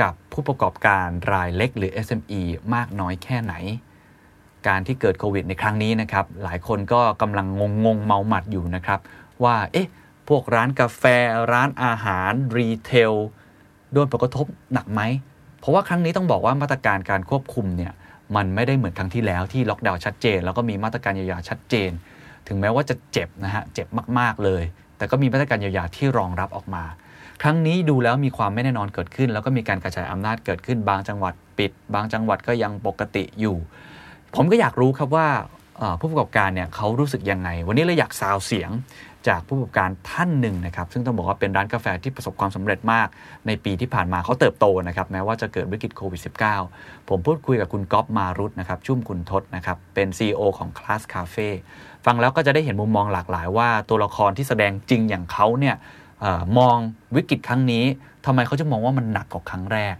กับผู้ประกอบการรายเล็กหรือ SME มากน้อยแค่ไหน การที่เกิดโควิดในครั้งนี้นะครับ หลายคนก็กำลังงงงๆเมาหมัดอยู่นะครับ ว่า เอ๊ะ พวกร้านกาแฟ ร้านอาหาร รีเทล โดนผลกระทบหนักไหม เพราะว่าครั้งนี้ต้องบอกว่ามาตรการการควบคุมเนี่ย มันไม่ได้เหมือนครั้งที่แล้วที่ล็อกดาวน์ชัดเจน แล้วก็มีมาตรการเยียวยาชัดเจน ถึงแม้ว่าจะเจ็บนะฮะ เจ็บมาก ๆ เลย แต่ก็มีมาตรการเยียวยาที่รองรับออกมา ครั้งนี้ดูแล้วมีความไม่แน่นอนเกิดขึ้น แล้วก็มีการกระจายอำนาจเกิดขึ้น บางจังหวัดปิด บางจังหวัดก็ยังปกติอยู่ ผมก็อยากรู้ครับว่าผู้ประกอบการเนี่ยเขารู้สึกยังไง วันนี้เลยอยากซาวเสียงจากผู้ประกอบการท่านหนึ่งนะครับ ซึ่งต้องบอกว่าเป็นร้านกาแฟที่ประสบความสำเร็จมาก ในปีที่ผ่านมาเขาเติบโตนะครับ แม้ว่าจะเกิดวิกฤตโควิด -19 ผมพูดคุยกับคุณก๊อฟมารุตนะครับ ชุ่มคุณทศนะครับ เป็น CEO ของ Class Cafe ฟังแล้วก็จะได้เห็นมุมมองหลากหลายว่าตัวละครที่แสดงจริงอย่างเขาเนี่ย มองวิกฤตครั้งนี้ทำไมเขาจึงมองว่ามันหนักกว่าครั้งแรก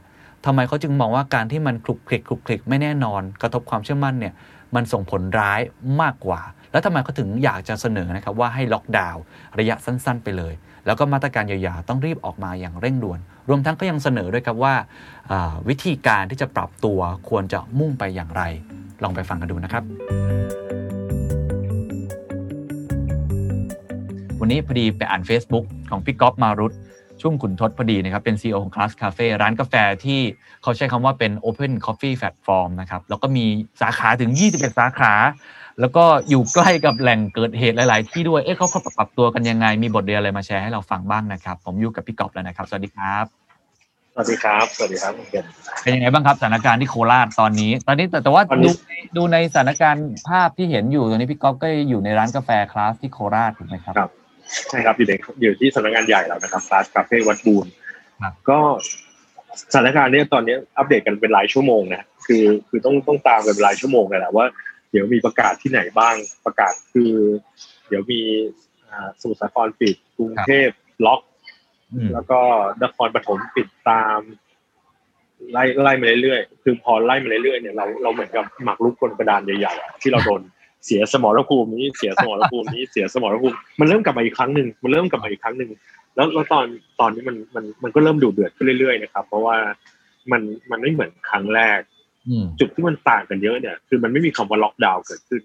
ทำไมเขาจึงมองว่าการที่มันคลุกคลิกคลุกคลิกไม่แน่นอน กระทบความเชื่อมั่นเนี่ยมันส่งผลร้ายมากกว่า แล้วทำไมเขาถึงอยากจะเสนอนะครับว่าให้ล็อกดาวน์ระยะสั้น ๆ ไปเลย แล้วก็มาตรการเยียวยาต้องรีบออกมาอย่างเร่งด่วน รวมทั้งก็ยังเสนอด้วยครับว่าอ่าวิธีการที่จะปรับตัวควรจะมุ่งไปอย่างไร ลองไปฟังกันดูนะครับ วันนี้พอดีไปอ่าน Facebook ของพี่ก๊อฟมารุตชุ่มขุนทศพอดีนะครับ เป็น CEO ของ Class Cafe ร้านกาแฟที่เขาใช้คำว่าเป็น Open Coffee Platform นะครับ แล้วก็มีสาขาถึง 21 สาขา แล้วก็อยู่ใกล้กับแหล่งเกิดเหตุหลาย ๆ ที่ด้วย เอ๊ะเขาปรับตัวกันยังไง มีบทเรียนอะไรมาแชร์ให้เราฟังบ้างนะครับ ผมอยู่กับพี่ก๊อฟแล้วนะครับ สวัสดีครับ สวัสดีครับ สวัสดีครับคุณเคนเป็นยังไงบ้างครับสถานการณ์ที่โคราชตอนนี้ ตอนนี้แต่แต่ว่าตอนนี้ดูดูในสถานการณ์ภาพที่เห็นอยู่ตอนนี้พี่ก๊อฟก็อยู่ในร้านกาแฟคลาสที่โคราชถูกไหมครับครับ ใช่ครับอยู่ในอยู่ที่สำนักงานใหญ่แล้วนะครับคลาสคาเฟ่วัดบูนครับก็สถานการณ์เนี้ยตอนนี้อัปเดตกันเป็นรายชั่วโมงนะคือคือต้องต้องตามกันเป็นรายชั่วโมงเลยแหละว่าเดี๋ยวมีประกาศที่ไหนบ้างประกาศคือ เดี๋ยวมีอ่าสมุทรสาครปิดกรุงเทพล็อกอืมแล้วก็นครปฐมปิดตามไล่ไล่มาเรื่อยๆคือพอไล่มาเรื่อยๆเนี่ยเราเราเหมือนกับหมากรุกบนกระดานใหญ่ๆอะที่เราโดน เสียสมรภูมินี้เสียสมรภูมินี้เสียสมรภูมิมันเริ่มกลับมาอีกครั้งหนึ่งมันเริ่มกลับมาอีกครั้งหนึ่งแล้วแล้วตอนตอนนี้มันมันมันก็เริ่มดูเดือดขึ้นเรื่อยๆนะครับ เพราะว่ามันมันไม่เหมือนครั้งแรกอืมจุดที่มันต่างกันเยอะเนี่ย คือมันไม่มีคำว่าล็อกดาวน์เกิดขึ้น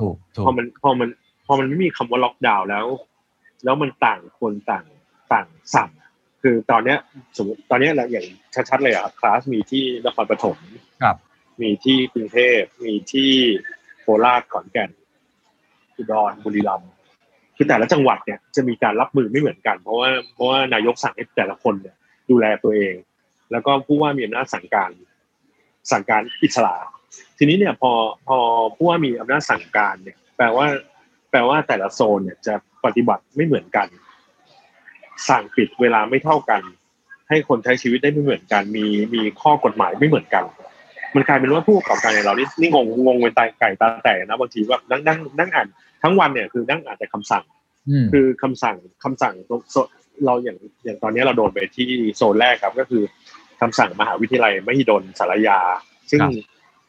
ถูกถูกพอมันพอมันพอมันไม่มีคำว่าล็อกดาวน์แล้ว แล้วมันต่างคนต่างต่างสั่งคือตอนเนี้ยสมมติตอนเนี้ยเราอย่างชัดๆเลยอะคลาสมีที่นครปฐมครับ มีที่กรุงเทพมีที่ โคราชขอนแก่นอุดรบุรีรัมย์คือแต่ละจังหวัดเนี่ยจะมีการรับมือไม่เหมือนกัน เพราะว่าเพราะว่านายกสั่งให้แต่ละคนเนี่ย ดูแลตัวเอง แล้วก็ผู้ว่ามีอำนาจสั่งการ สั่งการอิสระ ทีนี้เนี่ยพอพอผู้ว่ามีอำนาจสั่งการเนี่ย แปลว่า แปลว่าแต่ละโซนเนี่ยจะปฏิบัติไม่เหมือนกัน สั่งปิดเวลาไม่เท่ากัน ให้คนใช้ชีวิตได้ไม่เหมือนกัน มีมีข้อกฎหมายไม่เหมือนกัน มันกลายเป็นว่าผู้ประกอบการอย่างเรานี่นี่งงงงเป็นตาไก่ตาแตกนะบางทีว่านั่งนั่งนั่งอ่านทั้งวันเนี่ยคือนั่งอ่านแต่คำสั่งอืมคือคำสั่งคำสั่งโซเราอย่างอย่างตอนนี้เราโดนไปที่โซนแรกครับก็คือคำสั่งมหาวิทยาลัยมหิดลสารยา ซึ่งครับ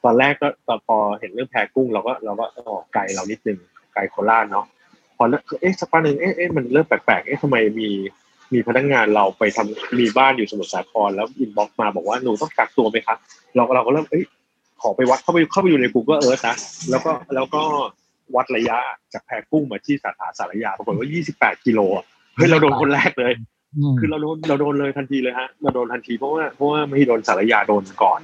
ตอนแรกก็ตอนพอเห็นเรื่องแพกุ้ง เราก็เราก็อ๋อไกลเรานิดนึงไกลโคราชเนาะพอแล้วเอ๊ะสักพักหนึ่งเอ๊ะเอ๊ะมันเริ่มแปลกๆเอ๊ะทำไมมี มีพนักงานเราไปทำมีบ้านอยู่สมุทรสาครแล้ว inbox มาบอกว่าหนูต้องกักตัวไหมครับเราเราก็เริ่มเอ้ยขอไปวัดเข้าไปเข้าไปอยู่ใน Google Earth นะแล้วก็แล้วก็วัดระยะจากแพกุ้งมาที่สาขาศาลายาปรากฏว่า 28 กิโลอะเฮ้ยเราโดนคนแรกเลยมคือเราโดนเราโดนเลยทันทีเลยฮะเราโดนทันทีเพราะว่าเพราะว่าไม่โดนศาลายาโดนก่อน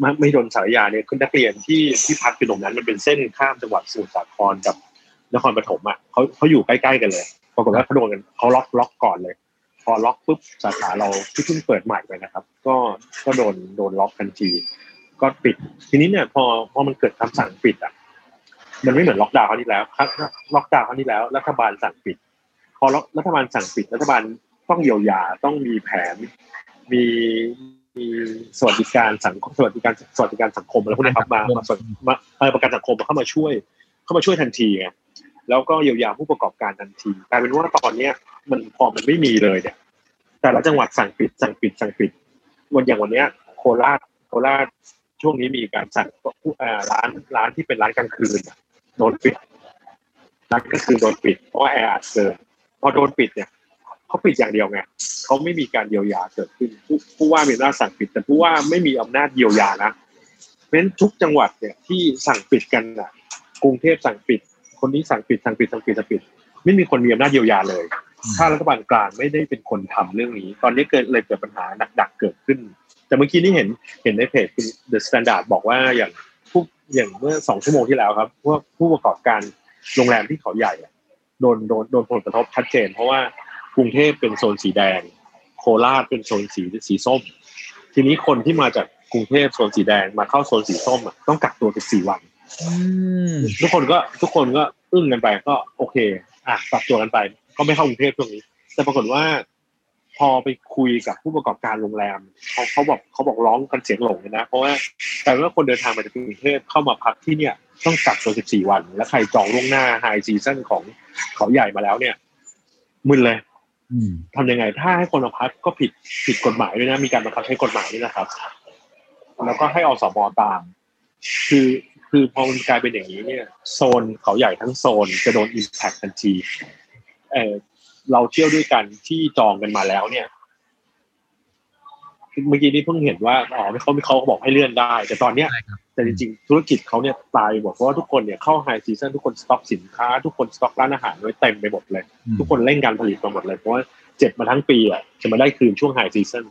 ไม่ไม่โดนศาลายาเนี่ยคือนักเรียนที่ที่พักอยู่ตรงนั้นมันเป็นเส้นข้ามจังหวัดสมุทรสาครกับนครปฐมอะเขาเขาอยู่ใกล้ๆกันเลย ปรากฏว่าเขาโดนกันเขาล็อกล็อกก่อนเลย พอล็อกปุ๊บสาขาเราที่เพิ่งเปิดใหม่ไปนะครับ ก็ก็โดนโดนล็อกทันทีก็ปิด ทีนี้เนี่ยพอพอมันเกิดคำสั่งปิดอะมันไม่เหมือนล็อกดาวน์ครั้งที่แล้วครับล็อกดาวน์ครั้งที่แล้ว รัฐบาลสั่งปิด พอรัฐบาลสั่งปิด รัฐบาลต้องเยียวยาต้องมีแผน มีมีสวัสดิการสังคมสวัสดิการสวัสดิการสังคมอะไรพวกนี้ครับมามามาประกันสังคมเข้ามาช่วย เข้ามาช่วยทันทีไง แล้วก็เยียวยาผู้ประกอบการทันทีกลายเป็นว่าตอนเนี้ยมันพอมันไม่มีเลยเนี่ย แต่ละจังหวัดสั่งปิดสั่งปิดสั่งปิดวันอย่างวันเนี้ย โคราชโคราชช่วงนี้มีการสั่งร้านร้านที่เป็นร้านกลางคืนโดนปิดร้านกลางคืนโดนปิดเพราะแออัดเกินพอโดนปิดเนี่ยเขาปิดอย่างเดียวไงเขาไม่มีการเยียวยาเกิดขึ้นผู้ว่ามีอำนาจสั่งปิด แต่ผู้ว่าไม่มีอำนาจเยียวยานะเพราะฉะนั้นทุกจังหวัดเนี่ยที่สั่งปิดกันอะ กรุงเทพสั่งปิด คนนี้สั่งปิดสั่งปิดสั่งปิดสั่งปิด ไม่มีคนมีอำนาจเยียวยาเลย ถ้ารัฐบาลกลางไม่ได้เป็นคนทำเรื่องนี้ ตอนนี้เกิดเลยเกิดปัญหาหนักๆเกิดขึ้น แต่เมื่อกี้นี่เห็นเห็นในเพจคุณ The Standard บอกว่าอย่างผู้อย่างเมื่อสองชั่วโมงที่แล้วครับพวกผู้ประกอบการโรงแรมที่เขาใหญ่โดนโดนโดนผลกระทบชัดเจน เพราะว่ากรุงเทพเป็นโซนสีแดง โคราชเป็นโซนสีสีส้ม ทีนี้คนที่มาจากกรุงเทพโซนสีแดงมาเข้าโซนสีส้มอะต้องกักตัว14วัน ทุกคนก็ทุกคนก็อึ้งกันไปก็โอเค อะกักตัวกันไป ก็ไม่เข้ากรุงเทพช่วงนี้ แต่ปรากฏว่า พอไปคุยกับผู้ประกอบการโรงแรมเขาเขาบอกเขาบอกร้องกันเสียงหลงเลยนะ เพราะว่าแต่ว่าคนเดินทางมาจากกรุงเทพเข้ามาพักที่เนี่ย ต้องกักตัว 14 วัน แล้วใครจองล่วงหน้าไฮซีซั่นของเขาใหญ่มาแล้วเนี่ยมึนเลยทำยังไง ถ้าให้คนมาพักก็ผิดผิดกฎหมายด้วยนะ มีการบังคับใช้กฎหมายด้วยนะครับ แล้วก็ให้อสมตาม คือคือพอมันกลายเป็นอย่างนี้เนี่ย โซนเขาใหญ่ทั้งโซนจะโดน impact ทันทีเออเราเที่ยวด้วยกันที่จองกันมาแล้วเนี่ยเมื่อกี้นี้เพิ่งเห็นว่าอ๋อเขาเขาบอกให้เลื่อนได้ แต่ตอนเนี้ยแต่จริงๆธุรกิจเขาเนี่ยตายหมดเพราะว่าทุกคนเนี่ยเข้า high season ทุกคนสต็อกสินค้า ทุกคนสต็อกร้านอาหารไว้เต็มไปหมดเลย ทุกคนเร่งการผลิตมาหมดเลยเพราะว่าเจ็บมาทั้งปีอะจะมาได้คืนช่วงไฮซีซัน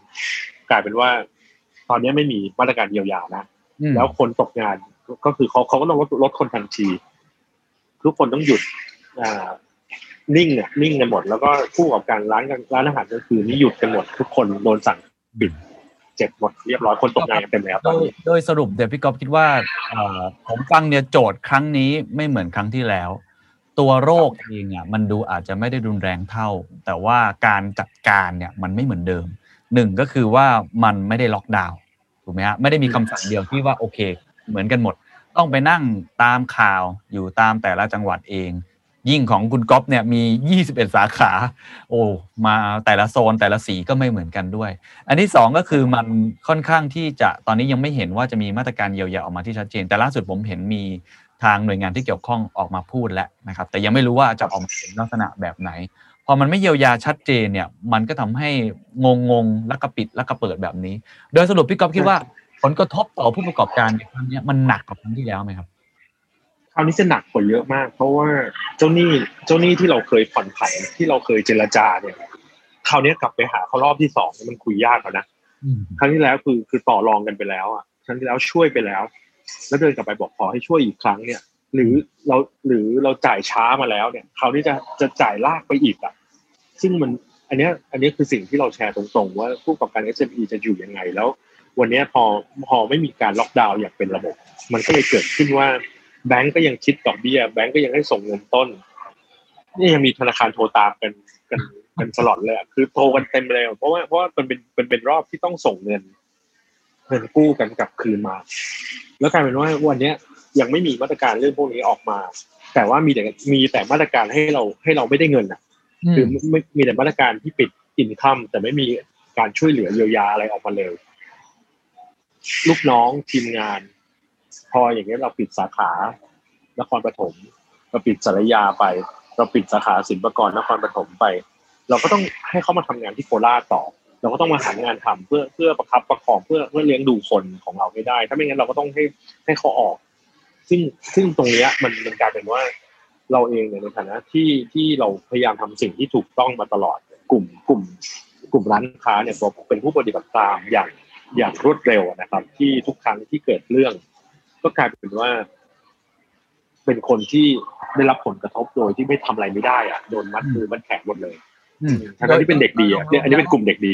กลายเป็นว่า ตอนนี้ไม่มีมาตรการเยียวยานะ แล้วคนตกงานก็คือเขาเขาก็ต้องลดลดคนทันที ทุกคนต้องหยุด อ่า นิ่งเนี่ยนิ่งกันหมด แล้วก็ผู้ประกอบการร้านร้านอาหารก็คือนี่หยุดกันหมด ทุกคนโดนสั่งปิดเจ็บหมดเรียบร้อยคนตกงานกันเต็มแล้วตอนนี้โดยสรุปเดี๋ยวพี่ก๊อฟคิดว่าผมฟังเนี่ยโจทย์ครั้งนี้ไม่เหมือนครั้งที่แล้ว ตัวโรคเองอะมันดูอาจจะไม่ได้รุนแรงเท่า แต่ว่าการจัดการเนี่ยมันไม่เหมือนเดิมหนึ่งก็คือว่ามันไม่ได้ล็อกดาวน์ ถูกไหมฮะไม่ได้มีคำสั่งเดียวที่ว่าโอเค เหมือนกันหมด ต้องไปนั่งตามข่าวอยู่ตามแต่ละจังหวัดเอง ยิ่งของคุณก๊อฟเนี่ยมี 21 สาขา โอ้มาแต่ละโซนแต่ละสีก็ไม่เหมือนกันด้วย อันที่ 2 ก็คือมันค่อนข้างที่จะตอนนี้ยังไม่เห็นว่าจะมีมาตรการเยียวยาออกมาที่ชัดเจน แต่ล่าสุดผมเห็นมีทางหน่วยงานที่เกี่ยวข้องออกมาพูดแล้วนะครับ แต่ยังไม่รู้ว่าจะออกมาเป็นลักษณะแบบไหน พอมันไม่เยียวยาชัดเจนเนี่ย มันก็ทำให้งงงแล้วก็ปิดแล้วก็เปิดแบบนี้ โดยสรุปพี่ก๊อฟคิดว่า ผลกระทบต่อผู้ประกอบการในครั้งนี้มันหนักกว่าครั้งที่แล้วไหมครับคราวนี้จะหนักกว่าเยอะมาก เพราะว่าเจ้าหนี้เจ้าหนี้ที่เราเคยผ่อนผันที่เราเคยเจรจาเนี่ยคราวนี้กลับไปหาเขารอบที่สองมันคุยยากแล้วนะครั้งที่แล้วคือคือต่อรองกันไปแล้วอะครั้งที่แล้วช่วยไปแล้ว แล้วเดินกลับไปบอกขอให้ช่วยอีกครั้งเนี่ย หรือเราหรือเราจ่ายช้ามาแล้วเนี่ยคราวนี้จะจะจ่ายลากไปอีกอะซึ่งมันอันนี้อันนี้คือสิ่งที่เราแชร์ตรงๆ ว่าผู้ประกอบการ SME จะอยู่ยังไงแล้ว วันนี้พอพอไม่มีการล็อกดาวน์อย่างเป็นระบบ มันก็เลยเกิดขึ้นว่าแบงก์ก็ยังคิดดอกเบี้ยแบงก์ก็ยังให้ส่งเงินต้นนี่ยังมีธนาคารโทรตามกันกันกันตลอดเลยคือโทรกันเต็มเลยเพราะว่าเพราะว่ามันเป็นเป็นเป็นรอบที่ต้องส่งเงินเงินกู้กันกลับคืนมา แล้วกลายเป็นว่าวันนี้ย งไม่มีมาตรการเรื่องพวกนี้ออกมา แต่ว่ามีแต่มีแต่มาตรการให้เราให้เราไม่ได้เงินอะคือไม่มีแต่มาตรการที่ปิดอินคัมแต่ไม่มีการช่วยเหลือเยียวยาอะไรออกมาเลย ลูกน้องทีมงาน พออย่างนี้เราปิดสาขานครปฐมเราปิดสารยาไป เราปิดสาขาสินปกรนครปฐมไป เราก็ต้องให้เขามาทำงานที่โคราชต่อ เราก็ต้องมาหางานทำเพื่อเพื่อประคับประคองเพื่อเพื่อเลี้ยงดูคนของเราให้ได้ ถ้าไม่งั้นเราก็ต้องให้ให้เขาออก ซึ่งซึ่งตรงนี้มันมันกลายเป็นว่า เราเองในฐานะที่ที่เราพยายามทำสิ่งที่ถูกต้องมาตลอดกลุ่มกลุ่ม กลุ่มร้านค้าเนี่ยเป็นผู้ปฏิบัติตามอย่างอย่างรวดเร็วนะครับ ที่ทุกครั้งที่เกิดเรื่อง ก็กลายเป็นว่า เป็นคนที่ได้รับผลกระทบโดยที่ไม่ทำอะไรไม่ได้อะโดนมัดมือมัดแขนหมดเลยทั้งที่เป็นเด็กดีอะอันนี้เป็นกลุ่มเด็กดี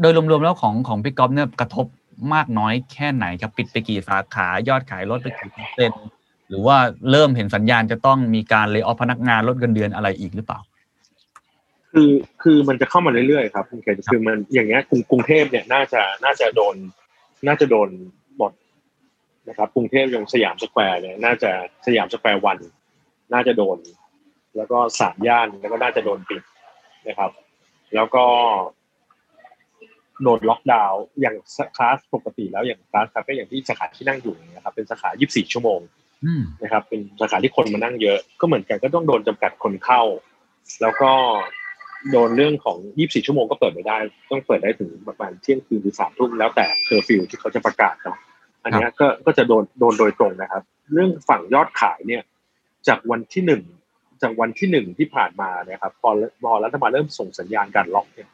โดยรวมๆแล้วของของพี่ก๊อฟเนี่ยกระทบ มากน้อยแค่ไหนครับปิดไปกี่สาขายอดขายลดไปกี่เปอร์เซ็นต์หรือว่าเริ่มเห็นสัญญาณจะต้องมีการเลยออพนักงานลดเงินเดือนอะไรอีกหรือเปล่าคคือคือมันจะเข้ามาเรื่อยๆครับคุณเคนคือมันอย่างเงี้ยกรุงกรุงเทพเนี่ยน่าจะน่าจะโดน น่าจะโดนหมดนะครับกรุงเทพอย่างสยามสแควร์เนี่ยน่าจะสยามสแควร์วันน่าจะโดน แล้วก็สามย่านแล้วก็น่าจะโดนปิดนะครับ แล้วก็ โดนล็อกดาวน์อย่างคลาสปกติแล้วอย่าง Class Cafe อย่างที่สาขาที่นั่งอยู่นะครับเป็นสาขา 24 ชั่วโมงอืมนะครับ เป็นสาขาที่คนมานั่งเยอะ ก็เหมือนกันก็ต้องโดนจำกัดคนเข้า แล้วก็โดนเรื่องของ 24 ชั่วโมงก็เปิดไม่ได้ ต้องเปิดได้ถึงประมาณเที่ยงคืนหรือสามทุ่มแล้วแต่เคอร์ฟิวที่เขาจะประกาศเนาะอันเนี้ยก็ก็จะโดนโดนโดยตรงนะครับ เรื่องฝั่งยอดขายเนี่ย จากวันที่หนึ่งจากวันที่หนึ่งที่ผ่านมานะครับพอพอรัฐบาลเริ่มส่งสัญญาณการล็อกเนี่ย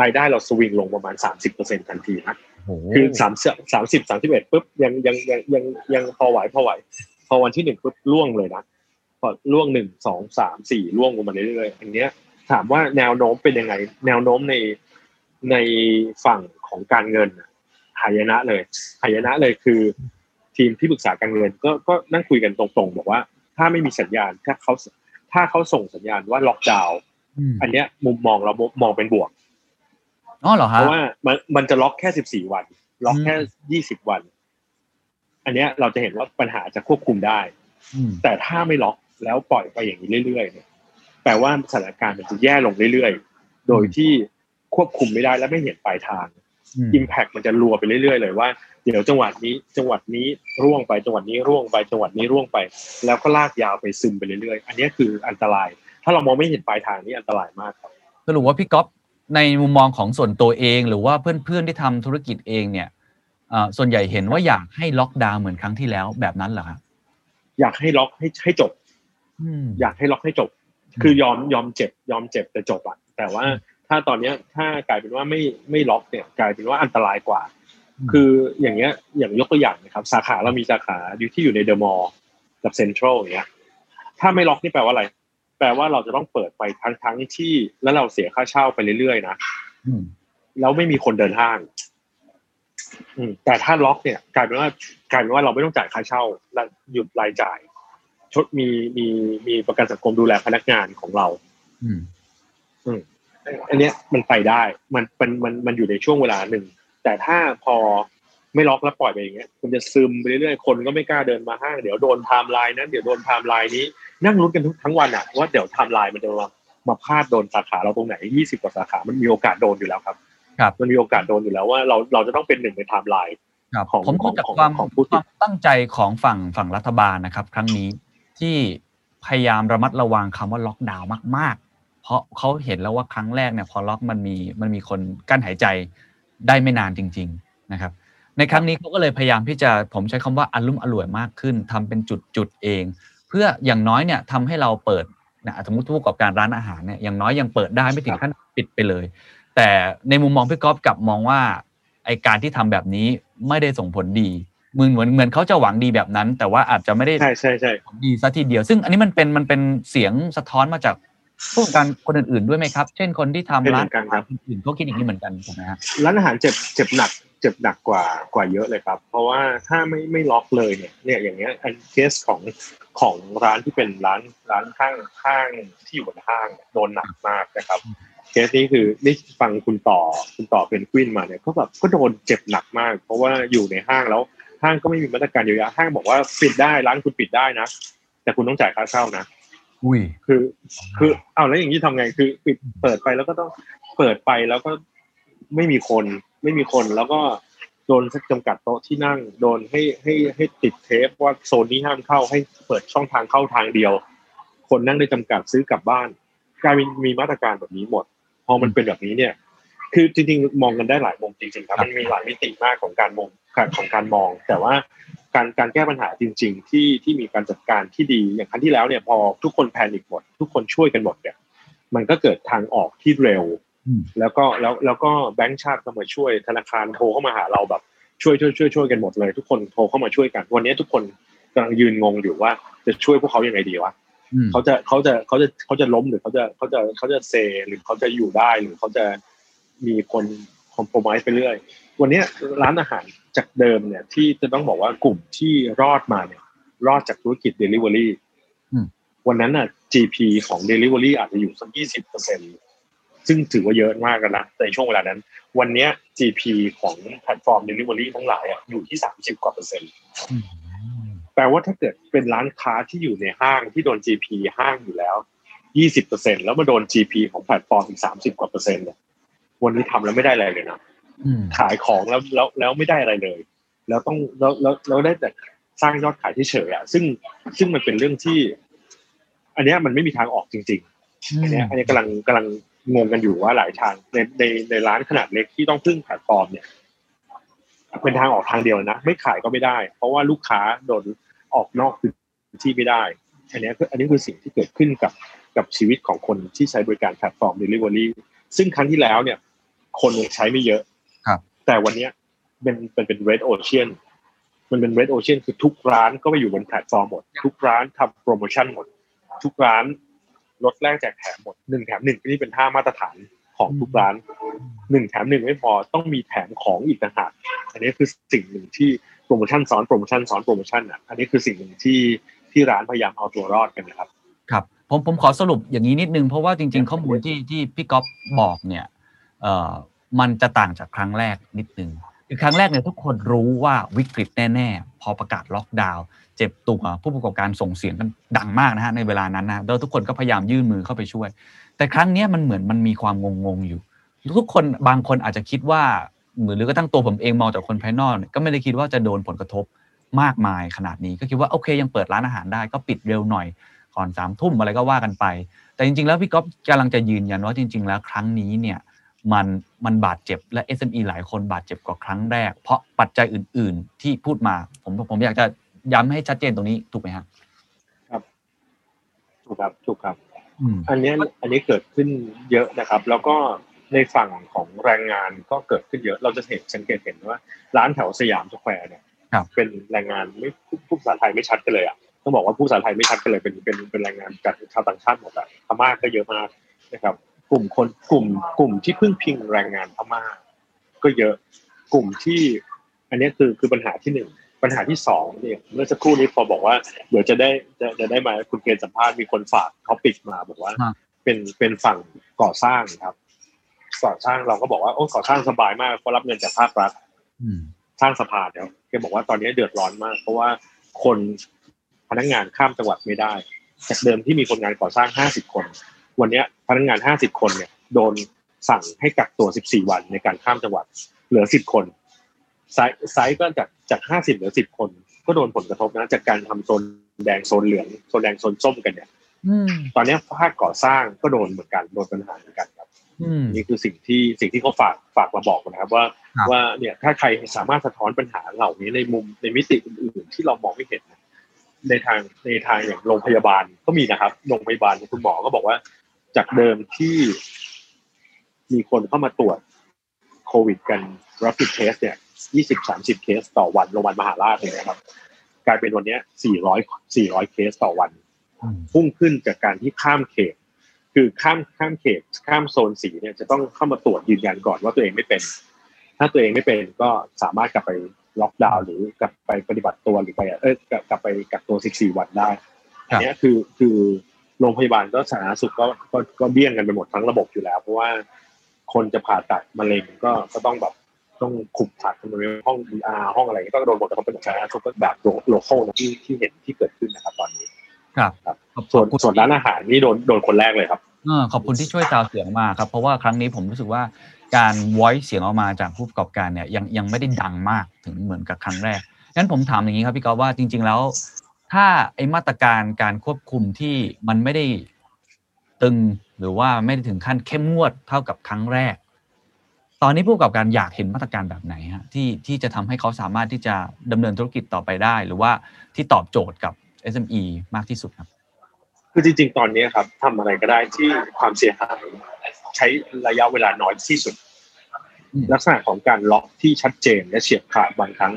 รายได้เราสวิงลงประมาณ30%ทันทีนะโอ้โหคือสามสามสิบสามสิบเอ็ดปุ๊บยังยังยังยังยังพอไหวพอไหว พอวันที่หนึ่งปุ๊บล่วงเลยนะพอล่วงหนึ่งสองสามสี่ล่วงลงมาเรื่อยๆอันเนี้ย ถามว่าแนวโน้มเป็นยังไง แนวโน้มในในฝั่งของการเงินน่ะหายนะเลยหายนะเลยคือ ทีมที่ปรึกษาการเงินก็ก็นั่งคุยกันตรงๆ บอกว่า ถ้าไม่มีสัญญาณถ้าเขาถ้าเขาส่งสัญญาณว่าล็อกดาวน์อืมอันเนี้ยมุมมองเรามองเป็นบวก อ๋อเหรอเพฮะราะว่ามันมันจะล็อกแค่สิบสี่วัน ล็อกแค่อืมยี่สิบวัน อันเนี้ยเราจะเห็นว่าปัญหาจะควบคุมได้อืมแต่ถ้าไม่ล็อกแล้วปล่อยไปอย่างนี้เรื่อยๆเนี่ยแปลว่าสถานการณ์มันจะแย่ลงเรื่อยๆ โดยที่ควบคุมไม่ได้และไม่เห็นปลายทางอืมอิมแพ t มันจะรัวไปเรื่อยๆเลยว่าเดี๋ยวจังหวัดนี้จังหวัดนี้ร่วงไปจังหวัดนี้ร่วงไปจังหวัดนี้ร่วงไป แล้วก็ลากยาวไปซึมไปเรื่อยๆ อันเนี้ยคืออันตราย ถ้าเรามองไม่เห็นปลายทางนี่อันตรายมากครับสรุปว่าพี่ก๊อฟ ในมุมมองของส่วนตัวเอง หรือว่าเพื่อนๆที่ทำธุรกิจเองเนี่ยเอ่อส่วนใหญ่เห็นว่าอยากให้ล็อกดาวน์เหมือนครั้งที่แล้วแบบนั้นเหรอครับอยากให้ล็อกให้ให้จบอืมอยากให้ล็อกให้จบอืมคือยอมยอมเจ็บ ยอมเจ็บแต่จบอะแต่ว่าอืมถ้าตอนเนี้ยถ้ากลายเป็นว่าไม่ไม่ล็อกเนี่ยกลายเป็นว่าอันตรายกว่าอืมคืออย่างเงี้ยอย่างยกตัวอย่างนะครับ สาขาเรามีสาขาอยู่ที่อยู่ในเดอะมอลล์กับเซ็นทรัลอย่างเงี้ยถ้าไม่ล็อกนี่แปลว่าอะไร แปลว่าเราจะต้องเปิดไปทั้งทั้งที่แล้วเราเสียค่าเช่าไปเรื่อยๆนะอืมแล้วไม่มีคนเดินห้างอืมแต่ถ้าล็อกเนี่ย กลายเป็นว่ากลายเป็นว่าเราไม่ต้องจ่ายค่าเช่าและหยุดรายจ่าย ชดมีมีมีประกันสังคมดูแลพนักงานของเราอืมอันเนี้ยมันไปได้ มันมันมันมันอยู่ในช่วงเวลาหนึ่ง แต่ถ้าพอไม่ล็อกแล้วปล่อยไปอย่างเงี้ยคุณจะซึมไปเรื่อยๆคนก็ไม่กล้าเดินมาห้างเดี๋ยวโดนไทม์ไลน์นั้นเดี๋ยวโดนไทม์ไลน์นี้ นั่งลุ้นกันทุกทั้งวันอะว่าเดี๋ยวไทม์ไลน์มันจะมามาพลาดโดนสาขาเราตรงไหนยี่สิบกว่าสาขา มันมีโอกาสโดนอยู่แล้วครับครับมันมีโอกาสโดนอยู่แล้วว่าเราเราจะต้องเป็นหนึ่งในไทม์ไลน์ครับของผมรู้จากของความของผู้คติดวามตั้งใจของฝั่งฝั่งรัฐบาลนะครับ ครั้งนี้ที่พยายามระมัดระวังคำว่าล็อกดาวน์มาก ๆ เพราะเขาเห็นแล้วว่าครั้งแรกเนี่ยพอล็อกมันมีมันมีคนกลั้นหายใจได้ไม่นานจริง ๆนะครับ ในครั้งนี้เขาก็เลยพยายามที่จะผมใช้คำว่าอลุ่มอล่วยมากขึ้นทำเป็นจุดๆเอง เพื่ออย่างน้อยเนี่ยทำให้เราเปิดนะสมมติผู้ประกอบการร้านอาหารเนี่ยอย่างน้อยยังเปิดได้ไม่ถึงขั้นปิดไปเลย แต่ในมุมมองพี่ก๊อฟกลับมองว่าไอการที่ทำแบบนี้ไม่ได้ส่งผลดีเหมือนเหมือนเหมือนเขาจะหวังดีแบบนั้น แต่ว่าอาจจะไม่ได้ใช่ใช่ใช่ผลดีซะทีเดียว ซึ่งอันนี้มันเป็นมันเป็นเสียงสะท้อนมาจากผู้ประกอบการคนอื่นๆด้วยไหมครับ เช่นคนที่ทำร้านอาหารอื่นๆก็คิดอย่างนี้เหมือนกันถูกไหมฮะร้านอาหารเจ็บเจ็บหนักเจ็บหนักกว่ากว่าเยอะเลยครับ เพราะว่าถ้าไม่ไม่ล็อกเลยเนี่ยเนี่ยอย่างเงี้ยอันเคสของ ของร้านที่เป็นร้านร้านข้างข้างที่อยู่บนห้างเนี่ยโดนหนักมากนะครับเคสนี้คือนี่ฟังคุณต่อคุณต่อเป็นกวินมาเนี่ยก็แบบก็โดนเจ็บหนักมาก เพราะว่าอยู่ในห้างแล้วห้างก็ไม่มีมาตรการเยียวยาห้างบอกว่าปิดได้ร้านคุณปิดได้นะ แต่คุณต้องจ่ายค่าเช่านะอุ้ยคือ คือเอาแล้วอย่างนี้ทำไงคือปิดเปิดไปแล้วก็ต้องเปิดไปแล้วก็ไม่มีคน ไม่มีคนแล้วก็โดนจำกัดโต๊ะที่นั่ง โดนให้ให้ให้ติดเทปว่าโซนนี้ห้ามเข้าให้เปิดช่องทางเข้าทางเดียว คนนั่งได้จำกัดซื้อกลับบ้านกลายเป็นมีมาตรการแบบนี้หมด พอมันเป็นแบบนี้เนี่ย คือจริงๆ มองกันได้หลายมุมจริงๆครับ มันมีหลายมิติมากของการมองของการมอง แต่ว่าการการแก้ปัญหาจริง ๆ ที่ที่มีการจัดการที่ดีอย่างครั้งที่แล้วเนี่ยพอทุกคนแพนิคหมด ทุกคนช่วยกันหมดเนี่ยมันก็เกิดทางออกที่เร็วอืม แล้วก็แล้วแล้วก็แบงก์ชาติก็มาช่วยธนาคารโทรเข้ามาหาเราแบบช่วยช่วยช่วยช่วยกันหมดเลย ทุกคนโทรเข้ามาช่วยกัน วันนี้ทุกคนกำลังยืนงงอยู่ว่า จะช่วยพวกเขายังไงดีวะอืมเขาจะเขาจะเขาจะเขาจะล้มหรือเขาจะเขาจะเขาจะเซหรือเขาจะอยู่ได้หรือเขาจะมีคนคอมโพมไไปเรื่อยวันเนี้ยร้านอาหารจากเดิมเนี่ย ที่จะต้องบอกว่ากลุ่มที่รอดมาเนี่ย รอดจากธุรกิจ Delivery อืมวันนั้นน่ะ GP ของ Delivery อาจจะอยู่สักยี่สิบเปอร์เซ็น ซึ่งถือว่าเยอะมากกันนะในช่วงเวลานั้น วันเนี้ย GP ของแพลตฟอร์ม Delivery ทั้งหลายอะอยู่ที่ 30 กว่าเปอร์เซ็นต์อืมแปลว่าถ้าเกิดเป็นร้านค้าที่อยู่ในห้างที่โดน GP ห้างอยู่แล้ว 20เปอร์เซ็นต์แล้วมาโดน GP ของแพลตฟอร์มอีก 30 กว่าเปอร์เซ็นต์เนี่ยวันนี้ทำแล้วไม่ได้อะไรเลยนะอืมขายของแล้วแล้วแล้วไม่ได้อะไรเลย แล้วต้องแล้วแล้วแล้วได้แต่สร้างยอดขายที่เฉยๆอะซึ่งซึ่งมันเป็นเรื่องที่ อันเนี้ยมันไม่มีทางออกจริง ๆ อันเนี้ยอันนี้กำลังกำลัง งงกันอยู่ว่าหลายทางในในในร้านขนาดเล็กที่ต้องพึ่งแพลตฟอร์มเนี่ยเป็นทางออกทางเดียวนะ ไม่ขายก็ไม่ได้ เพราะว่าลูกค้าโดนออกนอกพื้นที่ไม่ได้อันเนี้ยคืออันนี้คือสิ่งที่เกิดขึ้นกับกับชีวิตของคนที่ใช้บริการแพลตฟอร์ม Delivery ซึ่งครั้งที่แล้วเนี่ย คนยังใช้ไม่เยอะครับ แต่วันเนี้ยเป็นเป็นเป็น red ocean มันเป็น red ocean คือทุกร้านก็ไปอยู่บนแพลตฟอร์มหมด ทุกร้านทำโปรโมชั่นหมด ทุกร้าน ลดแรกแจกแถมหมดหนึ่งแถมหนึ่งนี่เป็นท่ามาตรฐานของทุกร้านหนึ่งแถมหนึ่งไม่พอต้องมีแถมของอีกต่างหากอันนี้คือสิ่งหนึ่งที่โปรโมชั่นซ้อนโปรโมชั่นซ้อนโปรโมชั่นอะอันนี้คือสิ่งหนึ่งที่ที่ร้านพยายามเอาตัวรอดกันนะครับครับผมผมขอสรุปอย่างนี้นิดนึงเพราะว่าจริง ๆ ข้อมูลที่ที่พี่ก๊อฟบอกเนี่ยเอ่อมันจะต่างจากครั้งแรกนิดนึงคือครั้งแรกเนี่ยทุกคนรู้ว่าวิกฤตแน่ ๆ พอประกาศล็อกดาวน์เจ็บตัว ผู้ประกอบการส่งเสียงกันดังมากนะฮะในเวลานั้นนะแล้วทุกคนก็พยายามยื่นมือเข้าไปช่วย แต่ครั้งนี้มันเหมือนมันมีความงงๆอยู่ ทุกคนบางคนอาจจะคิดว่าหรือหรือก็ตั้งตัวผมเองมองจากคนภายนอกก็ไม่ได้คิดว่าจะโดนผลกระทบมากมายขนาดนี้ก็คิดว่าโอเคยังเปิดร้านอาหารได้ก็ปิดเร็วหน่อยก่อนสามทุ่มอะไรก็ว่ากันไป แต่จริงๆ แล้วพี่ก๊อฟกำลังจะยืนยันว่าจริง ๆ แล้วครั้งนี้เนี่ยมันมันบาดเจ็บและ SME หลายคนบาดเจ็บกว่าครั้งแรก เพราะปัจจัยอื่น ๆ ที่พูดมาผมผมอยากจะ ย้ำให้ชัดเจนตรงนี้ถูกไหมครับถูกครับถูกครับอืมอันเนี้ยอันนี้เกิดขึ้นเยอะนะครับ แล้วก็ในฝั่งของแรงงานก็เกิดขึ้นเยอะ เราจะเห็นสังเกตเห็นว่า ร้านแถวสยามสแควร์เนี่ยครับเป็นแรงงานไม่พูดพูดภาษาไทยไม่ชัดกันเลยอะต้องบอกว่าพูดภาษาไทยไม่ชัดกันเลยเป็นเป็นเป็นแรงงานจากชาวต่างชาติหมดอะพม่าก็เยอะมากนะครับ กลุ่มคนกลุ่มกลุ่มที่พึ่งพิงแรงงานพม่าก็เยอะกลุ่มที่ อันนี้คือคือปัญหาที่หนึ่ง ปัญหาที่สองเนี่ยเมื่อสักครู่นี้พอบอกว่าเดี๋ยวจะได้จะจะได้มาคุณเกณฑ์สัมภาษณ์มีคนฝากท็อปิกมาบอกว่าครับเป็นเป็นฝั่งก่อสร้างครับ ก่อสร้างเราก็บอกว่าโอ้ก่อสร้างสบายมากเพราะรับเงินจากภาครัฐอืมสร้างสะพานเนี่ยแกบอกว่าตอนนี้เดือดร้อนมาก เพราะว่าคนพนักงานข้ามจังหวัดไม่ได้ จากเดิมที่มีคนงานก่อสร้าง50คน วันเนี้ยพนักงาน50คนเนี่ย โดนสั่งให้กักตัว14วันในการข้ามจังหวัด เหลือ10คน ไซส์ไซส์ก็จากจาก50เหลือ10คน ก็โดนผลกระทบนะ จากการทำโซนแดงโซนเหลืองโซนแดงโซนส้มกันเนี่ยอืมตอนเนี้ยภาคก่อสร้างก็โดนเหมือนกันโดนปัญหาเหมือนกันครับอืมนี่คือสิ่งที่สิ่งที่เขาฝากฝากมาบอกนะครับ ว่าครับว่าเนี่ยถ้าใครสามารถสะท้อนปัญหาเหล่านี้ในมุมในมิติอื่นๆที่เรามองไม่เห็น ในทางในทางอย่างโรงพยาบาลก็มีนะครับโรงพยาบาลคุณหมอก็บอกว่า จากเดิมที่มีคนเข้ามาตรวจโควิดกัน rapid test เนี่ย ยี่สิบสามสิบเคสต่อวันโรงพยาบาลมหาราชเลยนะครับ กลายเป็นวันเนี้สี่ร้อยสี่ร้อยเคสต่อวันอืมพุ่งขึ้นจากการที่ข้ามเขต คือข้ามข้ามเขต ข้ามโซนสีเนี่ยจะต้องเข้ามาตรวจยืนยันก่อนว่าตัวเองไม่เป็น ถ้าตัวเองไม่เป็นก็สามารถกลับไปล็อกดาวน์หรือกลับไปปฏิบัติตัวหรือไปเออกลับกลับไปกักตัว14วันได้อันเนี้ยคือคือโรงพยาบาลก็สาธารณสุขก็ก็ก็เบี้ยงกันไปหมดทั้งระบบอยู่แล้ว เพราะว่าคนจะผ่าตัดมะเร็งก็ก็ต้องแบบ ต้องขุกขัดในห้อง ER ห้องอะไรก็โดนหมดแต่เขาเป็นสาธารณสุขก็แบบโลโก้ที่ที่เห็นที่เกิดขึ้นนะครับตอนนี้ ครับครับขอบส่วนคุณส่วนร้านอาหารนี่โดนโดนคนแรกเลยครับเออขอบคุณที่ช่วยซาวเสียงมาครับ เพราะว่าครั้งนี้ผมรู้สึกว่าการ voice เสียงออกมาจากผู้ประกอบการเนี่ยยังยังไม่ได้ดังมากถึงเหมือนกับครั้งแรกงั้นผมถามอย่างนี้ครับพี่กอฟว่าจริง ๆ แล้ว ถ้าไอ้มาตรการการควบคุมที่มันไม่ได้ตึงหรือว่าไม่ได้ถึงขั้นเข้มงวดเท่ากับครั้งแรก ตอนนี้ผู้ประกอบการอยากเห็นมาตรการแบบไหนฮะที่ที่จะทำให้เขาสามารถที่จะดำเนินธุรกิจต่อไปได้ หรือว่าที่ตอบโจทย์กับ SME มากที่สุดครับ คือจริงๆ ตอนนี้ครับทำอะไรก็ได้ที่ความเสียหายใช้ระยะเวลาน้อยที่สุดอืมลักษณะของการล็อกที่ชัดเจนและเฉียบขาดบางครั้ง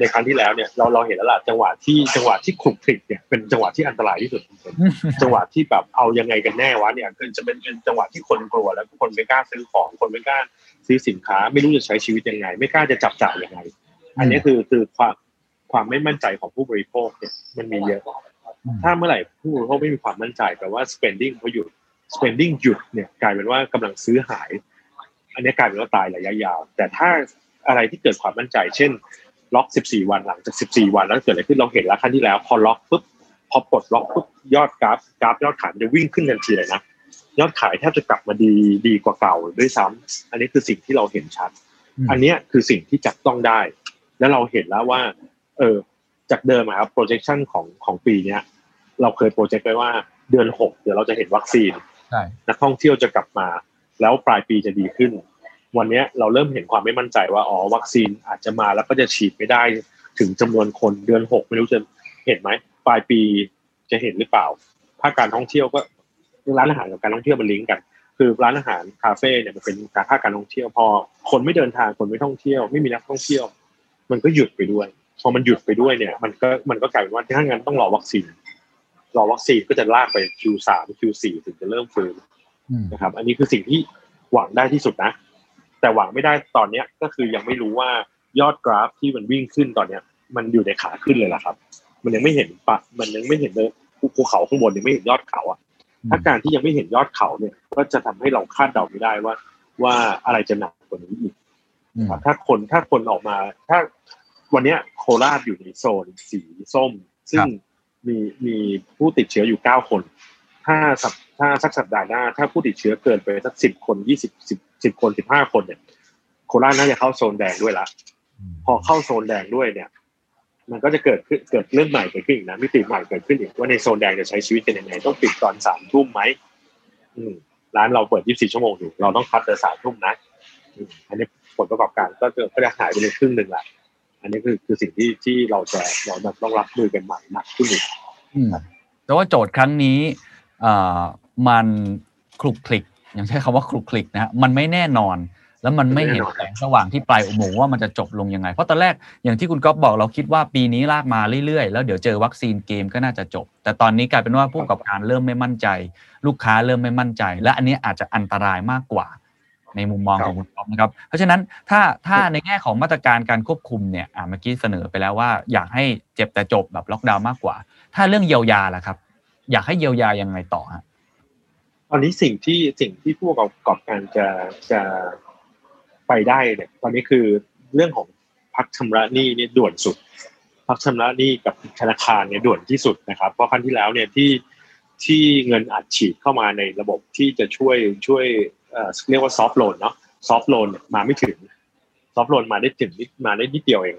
ในครั้งที่แล้วเนี่ยเราเราเห็นแล้วล่ะจังหวะที่จังหวะที่ขลุกคลิกเนี่ยเป็นจังหวะที่อันตรายที่สุดเป็นจังหวะที่แบบเอายังไงกันแน่วะเนี่ยคือจะเป็นเป็นจังหวะที่คนกลัวแล้วคนไม่กล้าซื้อของคนไม่กล้า ซื้อสินค้า ไม่รู้จะใช้ชีวิตยังไง ไม่กล้าจะจับจ่ายยังไง อันนี้คือคือความความไม่มั่นใจของผู้บริโภคเนี่ยมันมีเยอะอืมถ้าเมื่อไหร่ผู้บริโภคไม่มีความมั่นใจแปลว่า spending เขาหยุด spending หยุดเนี่ยกลายเป็นว่ากำลังซื้อหาย อันนี้กลายเป็นว่าตายระยะยาว แต่ถ้าอะไรที่เกิดความมั่นใจ เช่น ล็อก 14 วันหลังจาก 14 วันแล้วเกิดอะไรขึ้นเราเห็นแล้วครั้งที่แล้ว พอล็อกปุ๊บพอปลดล็อกปุ๊บยอดกราฟกราฟยอดขายจะวิ่งขึ้นทันทีเลยนะ ยอดขายแทบจะกลับมาดีดีกว่าเก่าด้วยซ้ำอันนี้คือสิ่งที่เราเห็นชัด อันนี้คือสิ่งที่จับต้องได้ แล้วเราเห็นแล้วว่า เออจากเดิมครับ projection ของของปีเนี้ยเราเคยโปรเจกต์ไว้ว่าเดือนหกเดี๋ยวเราจะเห็นวัคซีนนักท่องเที่ยวจะกลับมา แล้วปลายปีจะดีขึ้น วันนี้เราเริ่มเห็นความไม่มั่นใจว่าอ๋อวัคซีนอาจจะมาแล้วก็จะฉีดไม่ได้ถึงจำนวนคนเดือนหกไม่รู้จะเห็นไหมปลายปีจะเห็นหรือเปล่าภาคการท่องเที่ยวก็ ร้านอาหารกับการท่องเที่ยวมันลิงก์กัน คือร้านอาหารคาเฟ่เนี่ยมันเป็นการภาคการท่องเที่ยวพอ คนไม่เดินทางคนไม่ท่องเที่ยว ไม่มีนักท่องเที่ยว มันก็หยุดไปด้วย พอมันหยุดไปด้วยเนี่ย มันก็มันก็กลายเป็นว่าถ้างั้นต้องรอวัคซีนรอวัคซีนก็จะลากไป Q3 Q4 ถึงจะเริ่มฟื้นนะครับ อันนี้คือสิ่งที่หวังได้ที่สุดนะ แต่หวังไม่ได้ตอนเนี้ยก็คือยังไม่รู้ว่ายอดกราฟที่มันวิ่งขึ้นตอนเนี้ย มันอยู่ในขาขึ้นเลยล่ะครับ มันยังไม่เห็นปะมันยังไม่เห็นเลยภูเขาข้างบนยังไม่เห็นยอดเขาอะ ถ้าการที่ยังไม่เห็นยอดเขาเนี่ย ก็จะทำให้เราคาดเดาไม่ได้ว่า ว่าอะไรจะหนักกว่านี้อีกถ้าคนถ้าคนออกมา ถ้าวันนี้โคราชอยู่ในโซนสีส้ม ซึ่งมีมีผู้ติดเชื้ออยู่เก้าคน ถ้าสัปถ้าสักสัปดาห์หน้า ถ้าผู้ติดเชื้อเกินไปสักสิบคนยี่สิบสิบสิบคนสิบห้าคนเนี่ย โคราชน่าจะเข้าโซนแดงด้วยละพอเข้าโซนแดงด้วยเนี่ย มันก็จะเกิดขึ้นเกิดเรื่องใหม่เกิดขึ้นอีกนะมิติใหม่เกิดขึ้นอีกว่าในโซนแดงจะใช้ชีวิตกันยังไงต้องปิดตอนสามทุ่มไหมร้านเราเปิดยี่สิบสี่ชั่วโมงอยู่เราต้องคัดแต่สามทุ่มนะอันนี้ผลประกอบการก็จะก็จะหายไปเลยครึ่งหนึ่งแหละอันนี้คือคือสิ่งที่ที่เราจะเราต้องรับมือกันใหม่หนักขึ้นอีกแต่ว่าโจทย์ครั้งนี้มันคลุกคลิกอย่างใช้คำว่าคลุกคลิกนะฮะมันไม่แน่นอน แล้วมันไม่เห็นแสงสว่างที่ปลายอุโมงค์ว่ามันจะจบลงยังไง เพราะตอนแรกอย่างที่คุณก๊อฟบอกเราคิดว่าปีนี้ลากมาเรื่อยๆ แล้วเดี๋ยวเจอวัคซีนเกมก็น่าจะจบ แต่ตอนนี้กลายเป็นว่าผู้ประกอบการเริ่มไม่มั่นใจ ลูกค้าเริ่มไม่มั่นใจ และอันนี้อาจจะอันตรายมากกว่า ในมุมมองของคุณป๊อปนะครับ เพราะฉะนั้นถ้าถ้าในแง่ของมาตรการการควบคุมเนี่ยอ่าเมื่อกี้เสนอไปแล้วว่า อยากให้เจ็บแต่จบแบบล็อกดาวน์มากกว่า ถ้าเรื่องเยียวยาล่ะครับ อยากให้เยียวยายังไงต่อฮะตอนนี้สิ่งที่สิ่งที่ผู้ประกอบการจะจะ ไปได้เนี่ยตอนนี้คือเรื่องของพักชำระหนี้เนี่ยด่วนสุด พักชำระหนี้กับธนาคารเนี่ยด่วนที่สุดนะครับ เพราะครั้งที่แล้วเนี่ยที่ที่เงินอัดฉีดเข้ามาในระบบที่จะช่วยช่วยเรียกว่าซอฟท์โลนเนาะซอฟท์โลนมาไม่ถึงซอฟท์โลนมาได้ถึงมาได้นิดเดียวเอง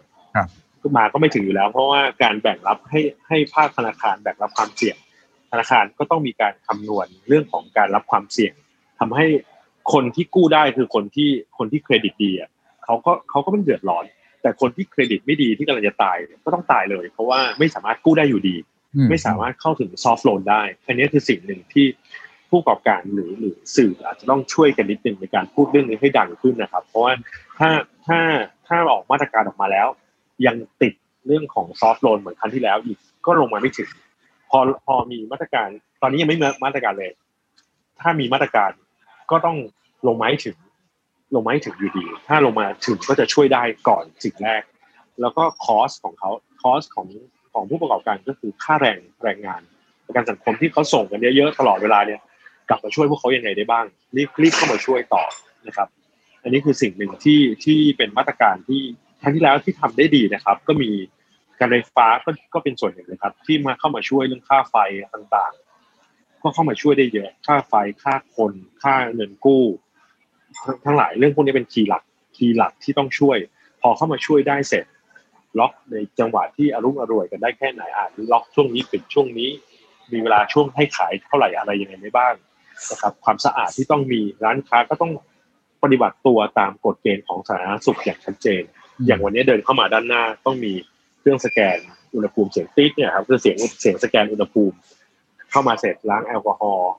มาก็ไม่ถึงอยู่แล้ว เพราะว่าการแบ่งรับให้ให้ภาคธนาคารแบ่งรับความเสี่ยง ธนาคารก็ต้องมีการคำนวณเรื่องของการรับความเสี่ยงทำให้ คนที่กู้ได้คือคนที่คนที่เครดิตดีอะเขาก็เขาก็ไม่เดือดร้อน แต่คนที่เครดิตไม่ดีที่กำลังจะตายก็ต้องตายเลย เพราะว่าไม่สามารถกู้ได้อยู่ดี ไม่สามารถเข้าถึงซอฟท์โลนได้ อันนี้คือสิ่งหนึ่งที่ผู้ประกอบการหรือหรือสื่ออาจจะต้องช่วยกันนิดนึงในการพูดเรื่องนี้ให้ดังขึ้นนะครับ เพราะว่าถ้าถ้าถ้าออกมาตรการออกมาแล้ว ยังติดเรื่องของซอฟท์โลนเหมือนครั้งที่แล้วอีกก็ลงมาไม่ถึงพอพอมีมาตรการ ตอนนี้ยังไม่มีมาตรการเลย ถ้ามีมาตรการ ก็ต้องลงมาให้ถึง ลงมาให้ถึงอยู่ดี ถ้าลงมาถึงก็จะช่วยได้ก่อนสิ่งแรก แล้วก็คอสของเขาคอสของของผู้ประกอบการก็คือค่าแรงแรงงาน ประกันสังคมที่เขาส่งกันเยอะๆตลอดเวลาเนี่ยกลับมาช่วยพวกเขายังไงได้บ้างรีบรีบเข้ามาช่วยต่อนะครับ อันนี้คือสิ่งหนึ่งที่ที่เป็นมาตรการที่ครั้งที่แล้วที่ทำได้ดีนะครับ ก็มีการไฟฟ้าก็ก็เป็นส่วนหนึ่งนะครับ ที่มาเข้ามาช่วยเรื่องค่าไฟต่างๆ ก็เข้ามาช่วยได้เยอะ ค่าไฟ ค่าคน ค่าเงินกู้ ทั้งหลายเรื่องพวกนี้เป็นคีย์หลัก คีย์หลักที่ต้องช่วย พอเข้ามาช่วยได้เสร็จ ล็อกในจังหวะที่อารมณ์อร่วยกันได้แค่ไหนอาจล็อกช่วงนี้ปิดช่วงนี้ มีเวลาช่วงให้ขายเท่าไหร่อะไรยังไงไม่บ้างนะครับ ความสะอาดที่ต้องมีร้านค้าก็ต้องปฏิบัติตัวตามกฎเกณฑ์ของสาธารณสุขอย่างชัดเจน อย่างวันนี้เดินเข้ามาด้านหน้าต้องมีเครื่องสแกนอุณหภูมิเสียงติ๊ดเนี่ยครับคือเสียงเสียงสแกนอุณหภูมิ เข้ามาเสร็จล้างแอลกอฮอล์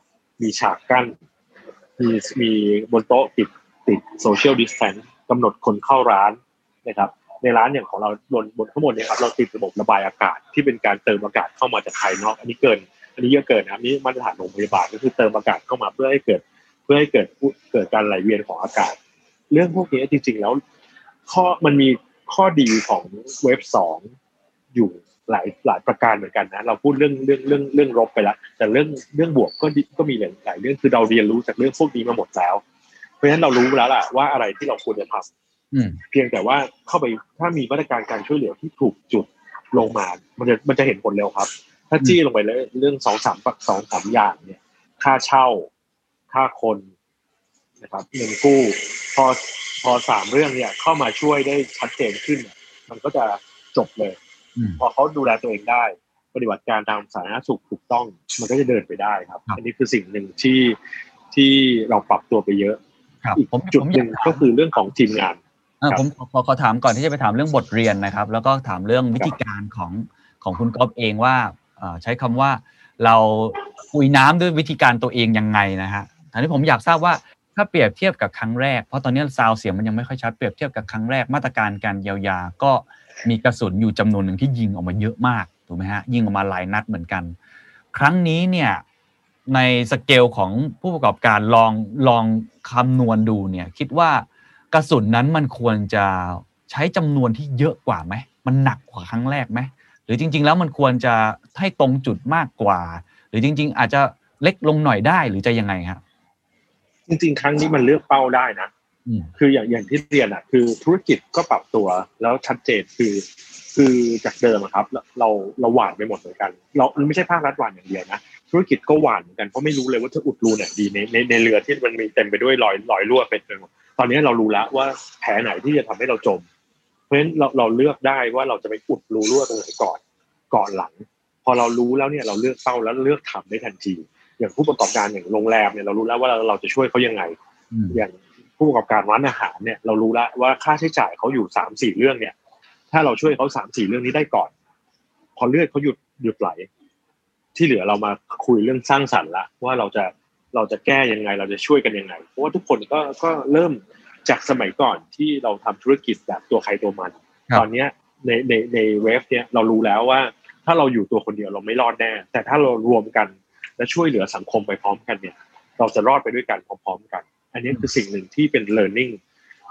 มีฉากกั้น มีมีบนโต๊ะติดติด social distance กำหนดคนเข้าร้านนะครับ ในร้านอย่างของเราบนบนข้างบนเนี่ยครับเราติดระบบระบายอากาศที่เป็นการเติมอากาศเข้ามาจากภายนอก อันนี้เกิน อันนี้เยอะเกินนะนี่มาตรฐานโรงพยาบาลก็คือเติมอากาศเข้ามาเพื่อให้เกิด เพื่อให้เกิดเกิดการไหลเวียนของอากาศ เรื่องพวกนี้จริง ๆ แล้ว ข้อมันมีข้อดีของเว็บสองอยู่ หลายหลายประการเหมือนกันนะเราพูดเรื่องเรื่องเรื่องเรื่องลบไปแล้วแต่เรื่องเรื่องบวกก็ก็มีหลายเรื่องคือเราเรียนรู้จากเรื่องพวกนี้มาหมดแล้ว เพราะฉะนั้นเรารู้แล้วล่ะว่าอะไรที่เราควรจะทำเพียงแต่ว่าเข้าไปถ้ามีมาตรการการช่วยเหลือที่ถูกจุดลงมา มันจะมันจะเห็นผลเร็วครับ ถ้าจี้ลงไปเลยเรื่องสองสามสองสามอย่างเนี่ย ค่าเช่า ค่าคนนะครับเงินกู้พอพอสามเรื่องเนี่ยเข้ามาช่วยได้ชัดเจนขึ้น มันก็จะจบเลย พอเขาดูแลตัวเองได้ ปฏิบัติการตามสาธารณสุขถูกต้อง มันก็จะเดินไปได้ครับ อันนี้คือสิ่งหนึ่งที่ที่เราปรับตัวไปเยอะอีกจุดหนึ่งก็คือเรื่องของทีมงานผมขอขอถามก่อนที่จะไปถามเรื่องบทเรียนนะครับ แล้วก็ถามเรื่องวิธีการของของคุณก๊อฟเองว่าใช้คำว่าเราคุยน้ำด้วยวิธีการตัวเองยังไงนะฮะทีนี้ผมอยากทราบว่าถ้าเปรียบเทียบกับครั้งแรก เพราะตอนนี้ซาวเสียงมันยังไม่ค่อยชัดเปรียบเทียบกับครั้งแรกมาตรการการเยียวยาก็ มีกระสุนอยู่จำนวนหนึ่งที่ยิงออกมาเยอะมากถูกไหมฮะยิงออกมาหลายนัดเหมือนกัน ครั้งนี้เนี่ยในสเกลของผู้ประกอบการลองลองคำนวณดูเนี่ยคิดว่ากระสุนนั้นมันควรจะใช้จำนวนที่เยอะกว่าไหมมันหนักกว่าครั้งแรกไหมหรือจริง ๆ แล้วมันควรจะให้ตรงจุดมากกว่า หรือจริง ๆ อาจจะเล็กลงหน่อยได้หรือจะยังไงครับจริง ๆ ครั้งนี้มันเลือกเป้าได้นะ คืออย่างอย่างที่เรียนอะ คือธุรกิจก็ปรับตัวแล้วชัดเจนคือ คือจากเดิมครับ เราเราหวานไปหมดเหมือนกัน เราไม่ใช่ภาครัฐหวานอย่างเดียวนะธุรกิจก็หวานเหมือนกันเพราะไม่รู้เลยว่าจะอุดรูไหนดีในในในเรือที่มันมีเต็มไปด้วยรอยรอยรั่วเป็นไปหมดตอนนี้เรารู้แล้วว่าแผลไหนที่จะทำให้เราจม เพราะฉะนั้นเราเราเลือกได้ว่าเราจะไปอุดรูรั่วตรงไหนก่อนก่อนหลัง พอเรารู้แล้วเนี่ยเราเลือกเป้าแล้วเลือกทำได้ทันที อย่างผู้ประกอบการอย่างโรงแรมเนี่ยเรารู้แล้วว่าเราจะช่วยเขายังไงอย่าง ผู้ประกอบการร้านอาหารเนี่ยเรารู้แล้วว่าค่าใช้จ่ายเขาอยู่สามสี่เรื่องเนี่ย ถ้าเราช่วยเขาสามสี่เรื่องนี้ได้ก่อน พอเลือดเขาหยุดหยุดไหล ที่เหลือเรามาคุยเรื่องสร้างสรรค์ละว่าเราจะเราจะแก้ยังไง เราจะช่วยกันยังไง เพราะว่าทุกคนก็ก็เริ่มจากสมัยก่อนที่เราทำธุรกิจแบบตัวใครตัวมัน ตอนเนี้ยในในในเวฟเนี่ยเรารู้แล้วว่า ถ้าเราอยู่ตัวคนเดียวเราไม่รอดแน่ แต่ถ้าเรารวมกันและช่วยเหลือสังคมไปพร้อมกันเนี่ย เราจะรอดไปด้วยกันพร้อมๆกัน อันนี้คือสิ่งหนึ่งที่เป็น learning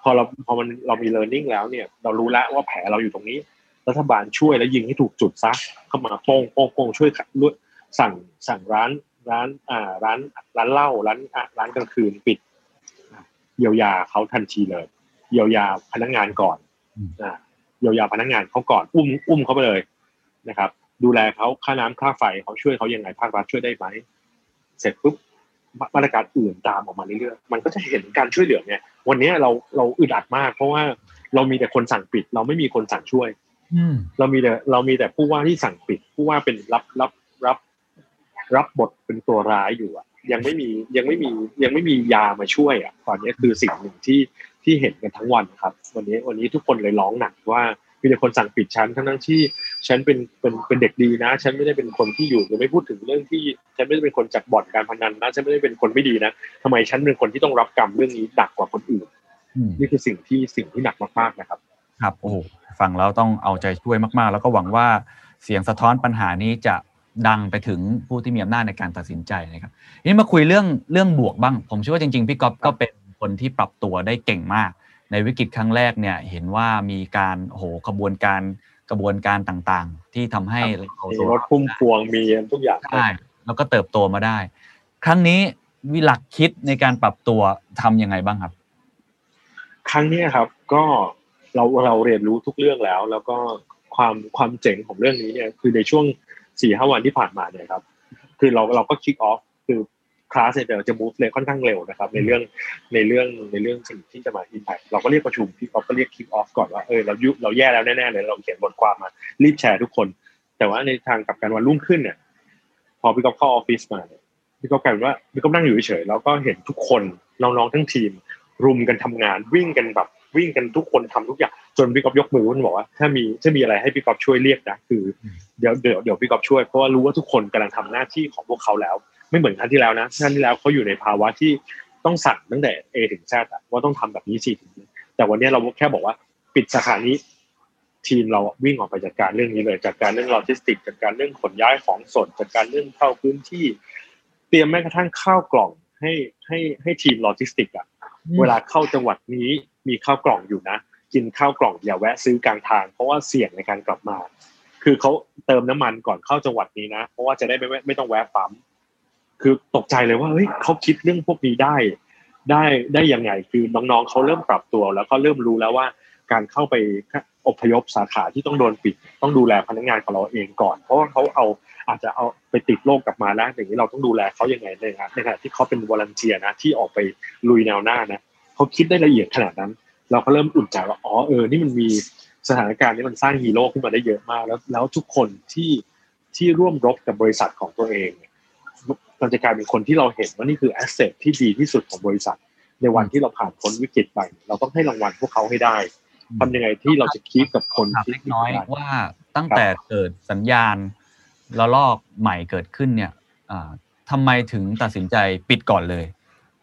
พอเราพอมันเรามี learning แล้วเนี่ย เรารู้แล้วว่าแผลเราอยู่ตรงนี้ รัฐบาลช่วยแล้วยิงให้ถูกจุดซะเข้ามาโป้งโป้งโป้งช่วยลวดสั่งสั่งร้านร้านอ่าร้านร้านเหล้าร้านร้านกลางคืนปิดเยียวยาเขาทันทีเลย เยียวยาพนักงานก่อนอ่าเยียวยาพนักงานเขาก่อนอุ้มอุ้มเขาไปเลยนะครับ ดูแลเขาค่าน้ำค่าไฟเขาช่วยเขายังไงภาครัฐช่วยได้ไหมเสร็จปุ๊บ มาตรการอื่นตามออกมาเรื่อยๆมันก็จะเห็นการช่วยเหลือเนี่ยวันนี้เราเราอึดอัดมาก เพราะว่าเรามีแต่คนสั่งปิด เราไม่มีคนสั่งช่วยเรามีแต่เรามีแต่ผู้ว่าที่สั่งปิด ผู้ว่าเป็นรับรับรับ รับบทเป็นตัวร้ายอยู่อะ ยังไม่มียังไม่มียังไม่มียามาช่วยอะตอนนี้คือสิ่งหนึ่งที่ที่เห็นกันทั้งวันครับ วันนี้วันนี้ทุกคนเลยร้องหนักว่า มีแต่คนสั่งปิดฉันทั้งนั้นที่ฉันเป็นเป็นเป็นเด็กดีนะ ฉันไม่ได้เป็นคนที่อยู่หรือไม่พูดถึงเรื่องที่ฉันไม่ได้เป็นคนจัดบ่อนการพนันนะฉันไม่ได้เป็นคนไม่ดีนะทำไมฉันเป็นคนที่ต้องรับกรรมเรื่องนี้หนักกว่าคนอื่นนี่คือสิ่งที่สิ่งที่หนักมากๆนะครับ ครับโอ้ฟังแล้วต้องเอาใจช่วยมากๆ แล้วก็หวังว่าเสียงสะท้อนปัญหานี้จะดังไปถึงผู้ที่มีอำนาจในการตัดสินใจนะครับนี่มาคุยเรื่องเรื่องบวกบ้าง ผมเชื่อว่าจริง ๆ พี่ก๊อฟก็เป็นคนที่ปรับตัวได้เก่งมาก ในวิกฤตครั้งแรกเนี่ยเห็นว่ามีการโหขบวนการกระบวนการต่างๆ ที่ทำให้เรารถพุ่มพวงมีทุกอย่างใช่แล้วก็เติบโตมาได้ ครั้งนี้วิหลักคิดในการปรับตัวทํำยังไงบ้างครับ ครั้งนี้ครับก็เราเราเรียนรู้ทุกเรื่องแล้ว แล้วก็ความความเจ๋งของเรื่องนี้เนี่ยคือในช่วงสี่ห้าวันที่ผ่านมาเนี่ยครับ คือเราเราก็คิกออฟคือ คลาสเนี่ยจะ move เลยค่อนข้างเร็วนะครับ ในเรื่องในเรื่องในเรื่องสิ่งที่จะมา impact เราก็เรียกประชุมพี่ก๊อฟก็เรียก kick off ก่อนว่าเออเรายุเราแย่แล้วแน่ๆเลยเราเขียนบทความมารีบแชร์ทุกคน แต่ว่าในทางกลับการวันรุ่งขึ้นเนี่ย พอพี่ก๊อฟเข้าออฟฟิศมาเนี่ยพี่ก๊อฟกลายเป็นว่าพี่ก๊อฟนั่งอยู่เฉยๆแล้วก็เห็นทุกคนน้องๆทั้งทีม รุมกันทำงานวิ่งกันแบบวิ่งกันทุกคนทำทุกอย่างจนพี่ก๊อฟยกมือมันบอกว่าถ้ามีถ้ามีอะไรให้พี่ก๊อฟช่วยเรียกนะคือเดี๋ยวเดี๋ยวเดี๋ยวพี่ก๊อฟช่วยเพราะว่ารู้ว่าทุกคนกำลังทำหน้าที่ของพวกเขาแล้ว ไม่เหมือนครั้งที่แล้วนะครั้งที่แล้วเขาอยู่ในภาวะที่ต้องสั่งตั้งแต่ A ถึง Z ว่าต้องทำแบบนี้สิแต่วันนี้เราแค่บอกว่าปิดสาขานี้ ทีมเราวิ่งออกไปจัดการเรื่องนี้เลยจัดการเรื่องโลจิสติกจัดการเรื่องขนย้ายของสดจัดการเรื่องเข้าพื้นที่ เตรียมแม้กระทั่งข้าวกล่องให้ให้ให้ทีมโลจิสติกอะเวลาเข้าจังหวัดนี้มีข้าวกล่องอยู่นะ กินข้าวกล่องอย่าแวะซื้อกลางทาง เพราะว่าเสี่ยงในการกลับมา คืคือเขาเติมน้ำมันก่อนเข้าจังหวัดนี้นะ เพราะว่าจะได้ไม่ไม่ไม่ต้องแวะปั๊ม คือตกใจเลยว่าเฮ้ยเขาคิดเรื่องพวกนี้ได้ ได้ได้ยังไงคือน้องๆเขาเริ่มปรับตัว แล้วก็เริ่มรู้แล้วว่าการเข้าไปอพยพสาขาที่ต้องโดนปิด ต้องดูแลพนักงานของเราเองก่อน เพราะว่าเขาเอาอาจจะเอาไปติดโรคกลับมาแล้วอย่างนี้เราต้องดูแลเขายังไงในงานในขณะที่เขาเป็นวอลันเทียนะที่ออกไปลุยแนวหน้านะเขาคิดได้ละเอียดขนาดนั้น เราก็เริ่มอุ่นใจว่าอ๋อเออนี่มันมีสถานการณ์นี้มันสร้างฮีโร่ขึ้นมาได้เยอะมากแล้วแล้วทุกคนที่ที่ร่วมรบกับบริษัทของตัวเอง มันจะกลายเป็นคนที่เราเห็นว่านี่คือแอสเซทที่ดีที่สุดของบริษัท ในวันที่เราผ่านพ้นวิกฤตไป เราต้องให้รางวัลพวกเขาให้ได้ทำยังไงที่เราจะคีบกับคนที่เล็กน้อยว่าตั้งแต่เกิดสัญญาณระลอกใหม่เกิดขึ้นเนี่ยทำไมถึงตัดสินใจปิดก่อนเลย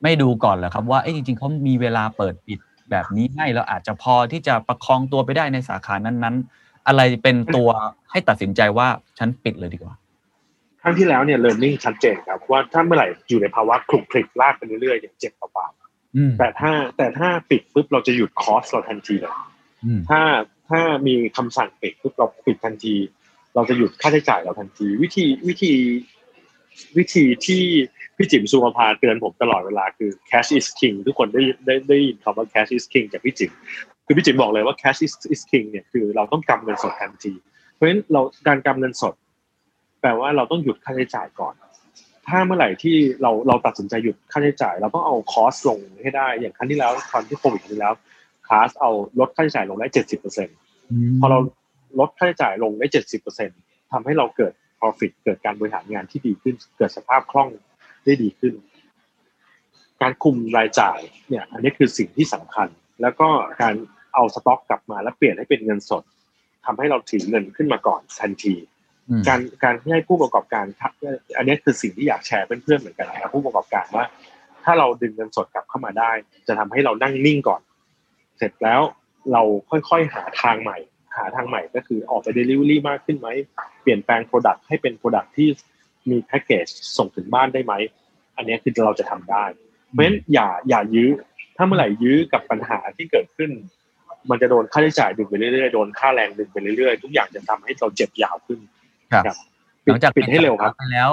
ไม่ดูก่อนเหรอครับว่าจริงๆเขามีเวลาเปิดปิดแบบนี้ให้แล้วอาจจะพอที่จะประคองตัวไปได้ในสาขานั้นๆ อะไรเป็นตัวให้ตัดสินใจว่าฉันปิดเลยดีกว่าค รั้งที่แล้วเนี่ย learning ชัดเจนครับว่าถ้าเมื่อไหร่อยู่ในภาวะคลุกคลิกลากไปเรื่อยๆอย่างเจ็บเปล่าๆแต่ถ้าแต่ถ้าปิดปุ๊บเราจะหยุดคอสเราทันทีเลยถ้าถ้ามีคำสั่งปิดปุ๊บเราปิดทันที เราจะหยุดค่าใช้จ่ายเราทันที วิธีวิธีวิธีที่พี่จิ๋มสุภาเตือนผมตลอดเวลาคือ cash is king ทุกคนได้ได้ได้ยินคำว่า cash is king จากพี่จิ๋มคือพี่จิ๋มบอกเลยว่า cash is is king เนี่ยคือเราต้องกำเงินสดทันที เพราะฉะนั้นเราการกำเงินสดแป ลว่าเราต้องหยุดค่าใช้จ่ายก่อน ถ้าเมื่อไหร่ที่เราเราตัดสินใจหยุดค่าใช้จ่าย เราต้องเอาคอสลงให้ได้ อย่างครั้งที่แล้วตอนที่โควิดที่แล้วคลาสเอาลดค่าใช้จ่ายลงได้เจ็ดสิบเปอร์เซ็นต์พอเราลดค่าใช้จ่ายลงได้เจ็ดสิบเปอร์เซ็นต์ทำให้เราเกิด profit เกิดการบริหารงานที่ดีขึ้น เกิดสภาพคล่องได้ดีขึ้น การคุมรายจ่ายเนี่ย อันนี้คือสิ่งที่สำคัญ แล้วก็การเอาสต็อกกลับมาแล้วเปลี่ยนให้เป็นเงินสดทำให้เราถือเงินขึ้นมาก่อนทันที การการที่ให้ผู้ประกอบการอันนี้คือสิ่งที่อยากแชร์เพื่อนๆเหมือนกันนะครับผู้ประกอบการว่า ถ้าเราดึงเงินสดกลับเข้ามาได้ จะทำให้เรานั่งนิ่งก่อน เสร็จแล้วเราค่อยๆหาทางใหม่ หาทางใหม่ก็คือออกไปเดลิเวอรี่มากขึ้นไหมเปลี่ยนแปลง product ให้เป็น product ที่มีแพ็กเกจส่งถึงบ้านได้ไหมอันนี้คือเราจะทำได้เพราะฉะนั้นอย่าอย่ายื้อถ้าเมื่อไหร่ยื้อกับปัญหาที่เกิดขึ้น มันจะโดนค่าใช้จ่ายดึงไปเรื่อยๆโดนค่าแรงดึงไปเรื่อยๆ ทุกอย่างจะทำให้เราเจ็บยาวขึ้น ครับหลังจากปิดให้เร็วครับแล้ว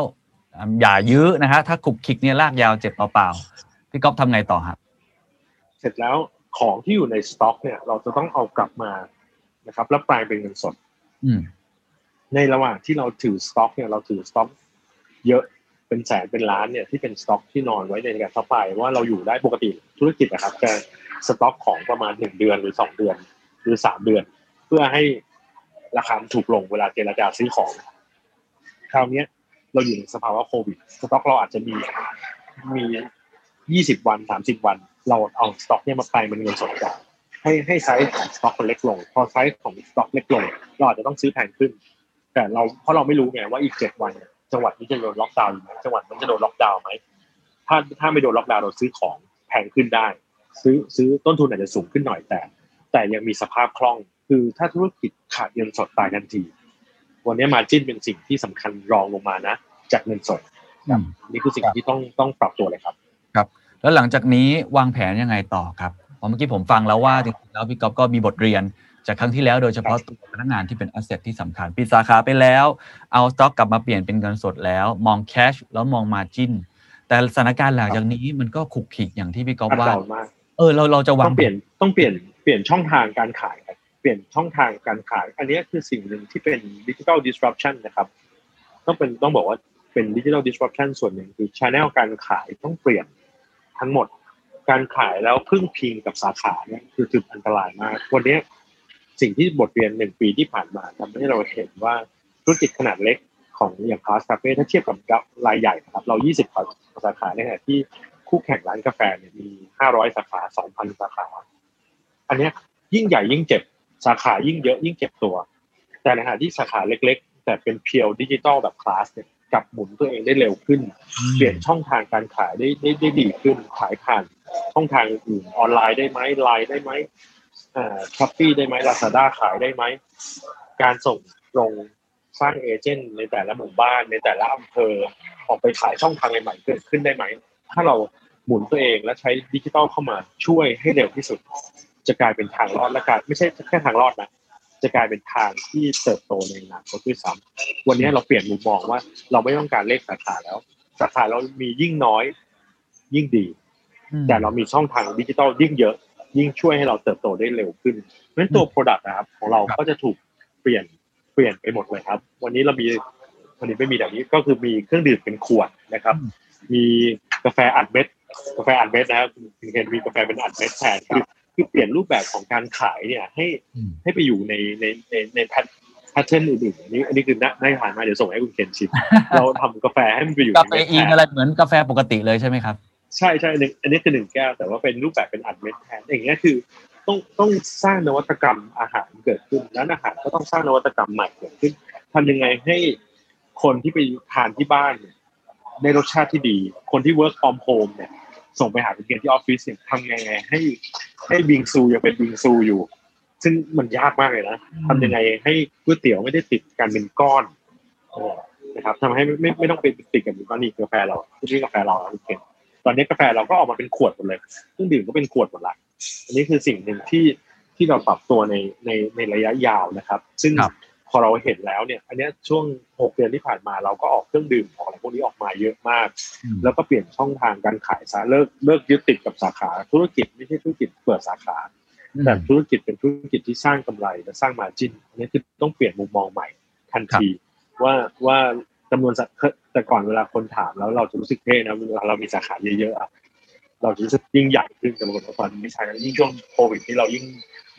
อย่ายื้อนะฮะถ้าขุกขิกเนี่ยลากยาวเจ็บเปล่าๆพี่ก๊อฟทำไงต่อครับ เสร็จแล้วของที่อยู่ในสต็อก เนี่ย เราจะต้องเอากลับมานะครับ แล้วแปลงเป็นเงินสดในระหว่างที่เราถือสต็อก เนี่ยเราถือสต็อก เยอะเป็นแสนเป็นล้านเนี่ยที่เป็นสต็อกที่นอนไว้ในการ supply ว่าเราอยู่ได้ปกติธุรกิจนะครับจะสต็อกของประมาณหนึ่งเดือนหรือสองเดือน หรือสามเดือน เพื่อให้ ราคาถูกลงเวลาเจรจาซื้อของ คราวนี้เราอยู่ในสภาวะโควิด สต็อกเราอาจจะมีมียี่สิบวันสามสิบวัน เราเอาสต็อกเนี่ยมาไปมันเงินสดก่อนให้ให้ไซส์ของสต็อกมันเล็กลง พอไซส์ของสต็อกเล็กลงเราอาจจะต้องซื้อแพงขึ้น แต่เราเพราะเราไม่รู้ไงว่าอีกเจ็ดวันจังหวัดนี้จะโดนล็อกดาวน์ไหมจังหวัดมันจะโดนล็อกดาวน์ไหมถ้าถ้าไม่โดนล็อกดาวน์เราซื้อของแพงขึ้นได้ ซื้อซื้อต้นทุนอาจจะสูงขึ้นหน่อยแต่ แต่ยังมีสภาพคล่อง คือถ้าธุรกิจขาดเงินสดตายทันที วันนี้ margin เป็นสิ่งที่สำคัญรองลงมานะ จากเงินสดนี่คือสิ่งที่ต้องต้องปรับตัวเลยครับ ครับ แล้วหลังจากนี้วางแผนยังไงต่อครับเพราะเมื่อกี้ผมฟังแล้วว่าจริงๆแล้วพี่ก๊อฟก็มีบทเรียน จากครั้งที่แล้วโดยเฉพาะตัวพนักงานที่เป็นอสเซทที่สำคัญปิดสาขาไปแล้ว เอาสต็อกกลับมาเปลี่ยนเป็นเงินสดแล้ว มองแคชแล้วมองมาจินแต่สถานการณ์หลังจากนี้มันก็ขุกขิกอย่างที่พี่ก๊อฟว่า เออเราเราจะวางต้องเปลี่ยนต้องเปลี่ยนเปลี่ยนช่องทางการขาย เปลี่ยนช่องทางการขาย อันนี้คือสิ่งหนึ่งที่เป็นดิจิทัลดิสรัปชันนะครับ ต้องเป็นต้องบอกว่าเป็นดิจิทัลดิสรัปชันส่วนหนึ่งคือชแนลการขายต้องเปลี่ยนทั้งหมด การขายแล้วพึ่งพิงกับสาขาเนี่ยคือจุดอันตรายมาก วันนี้สิ่งที่บทเรียนหนึ่งปีที่ผ่านมาทำให้เราเห็นว่าธุรกิจขนาดเล็กของอย่างคลาสคาเฟ่ถ้าเทียบกับรายใหญ่ครับ เรา 20สาขาในขณะที่คู่แข่งร้านกาแฟเนี่ยมี 500 สาขา 2,000 สาขา อันนี้ยิ่งใหญ่ยิ่งเจ็บ สาขายิ่งเยอะยิ่งเจ็บตัว แต่ในขณะที่สาขาเล็ก ๆ แต่เป็น pure digital แบบคลาสเนี่ยกลับหมุนตัวเองได้เร็วขึ้น เปลี่ยนช่องทางการขายได้ได้ได้ดีขึ้น ขายผ่านช่องทางอื่นออนไลน์ได้ไหมไลน์ได้ไหม Shopee ได้ไหมลาซาด้าขายได้ไหม การส่งตรงสร้าง agent ในแต่ละหมู่บ้านในแต่ละอำเภอออกไปขายช่องทางใหม่ๆเกิดขึ้นได้ไหม ถ้าเราหมุนตัวเองและใช้ดิจิทัลเข้ามาช่วยให้เร็วที่สุด จะกลายเป็นทางรอดและการไม่ใช่แค่ทางรอดนะจะกลายเป็นทางที่เติบโตในอนาคตด้วยซ้ำวันนี้เราเปลี่ยนมุมมองว่า เราไม่ต้องการเลขสาขาแล้ว สาขาเรามียิ่งน้อย ยิ่งดี แต่เรามีช่องทางดิจิทัลยิ่งเยอะ ยิ่งช่วยให้เราเติบโตได้เร็วขึ้นเพราะฉะนั้นตัว Product นะครับ ของเราก็จะถูกเปลี่ยนเปลี่ยนไปหมดเลยครับ วันนี้เรามีวันนี้ไม่มีแบบนี้ก็คือมีเครื่องดื่มเป็นขวดนะครับ มีกาแฟอัดเม็ดกาแฟอัดเม็ดนะครับคุณเห็นมีกาแฟเป็นอัดเม็ดแทน คือคือเปลี่ยนรูปแบบของการขายเนี่ย ให้ให้ไปอยู่ในในในใน pat pattern อื่นๆอันนี้อันนี้คือน่าได้ผ่านมาเดี๋ยวส่งให้คุณเคนชิมเราทำกาแฟให้มันไปอยู่กาแฟอีนอะไรเหมือนกาแฟปกติเลยใช่ไหมครับ ใช่ใช่อันนี้คือหนึ่งแก้วแต่ว่าเป็นรูปแบบเป็นอัดเม็ดแทนอย่างเงี้ยคือต้องต้องสร้างนวัตกรรมอาหารเกิดขึ้นร้านอาหารก็ต้องสร้างนวัตกรรมใหม่เกิดขึ้นทำยังไงให้คนที่ไปทานที่บ้านเนี่ยได้รสชาติที่ดี คนที่ work from home เนี่ย ส่งไปหาเพื่อนที่ออฟฟิศเนี่ยทำยังไง ให้ให้บิงซูยังเป็นบิงซูอยู่ ซึ่งมันยากมากเลยนะทำยังไงให้ก๋วยเตี๋ยวไม่ได้ติดกันเป็นก้อนนะครับทำให้ไม่ไม่ต้องเป็นติดกันเป็นก้อนนี่กาแฟเราที่กาแฟเราโอเคตอนนี้กาแฟเราก็ออกมาเป็นขวดหมดเลยเครื่องดื่มก็เป็นขวดหมดละอันนี้คือสิ่งหนึ่งที่ที่เราปรับตัวในในในระยะยาวนะครับ ซึ่ง พอเราเห็นแล้วเนี่ย อันนี้ช่วงหกเดือนที่ผ่านมาเราก็ออกเครื่องดื่มออกอะไรพวกนี้ออกมาเยอะมาก แล้วก็เปลี่ยนช่องทางการขายซะเลิกเลิกยึดติดกับสาขาธุรกิจไม่ใช่ธุรกิจเปิดสาขาแต่ธุรกิจเป็นธุรกิจที่สร้างกำไรและสร้างมาจินอันนี้คือต้องเปลี่ยนมุมมองใหม่ทันทีว่าว่าจำนวนแต่ก่อนเวลาคนถามแล้วเราจะรู้สึกเท่นะเวลาเรามีสาขาเยอะๆเราจะรู้สึกยิ่งใหญ่ขึ้นแต่บางคนตอนไม่ใช่ยิ่งช่วงโควิดที่เรายิ่ง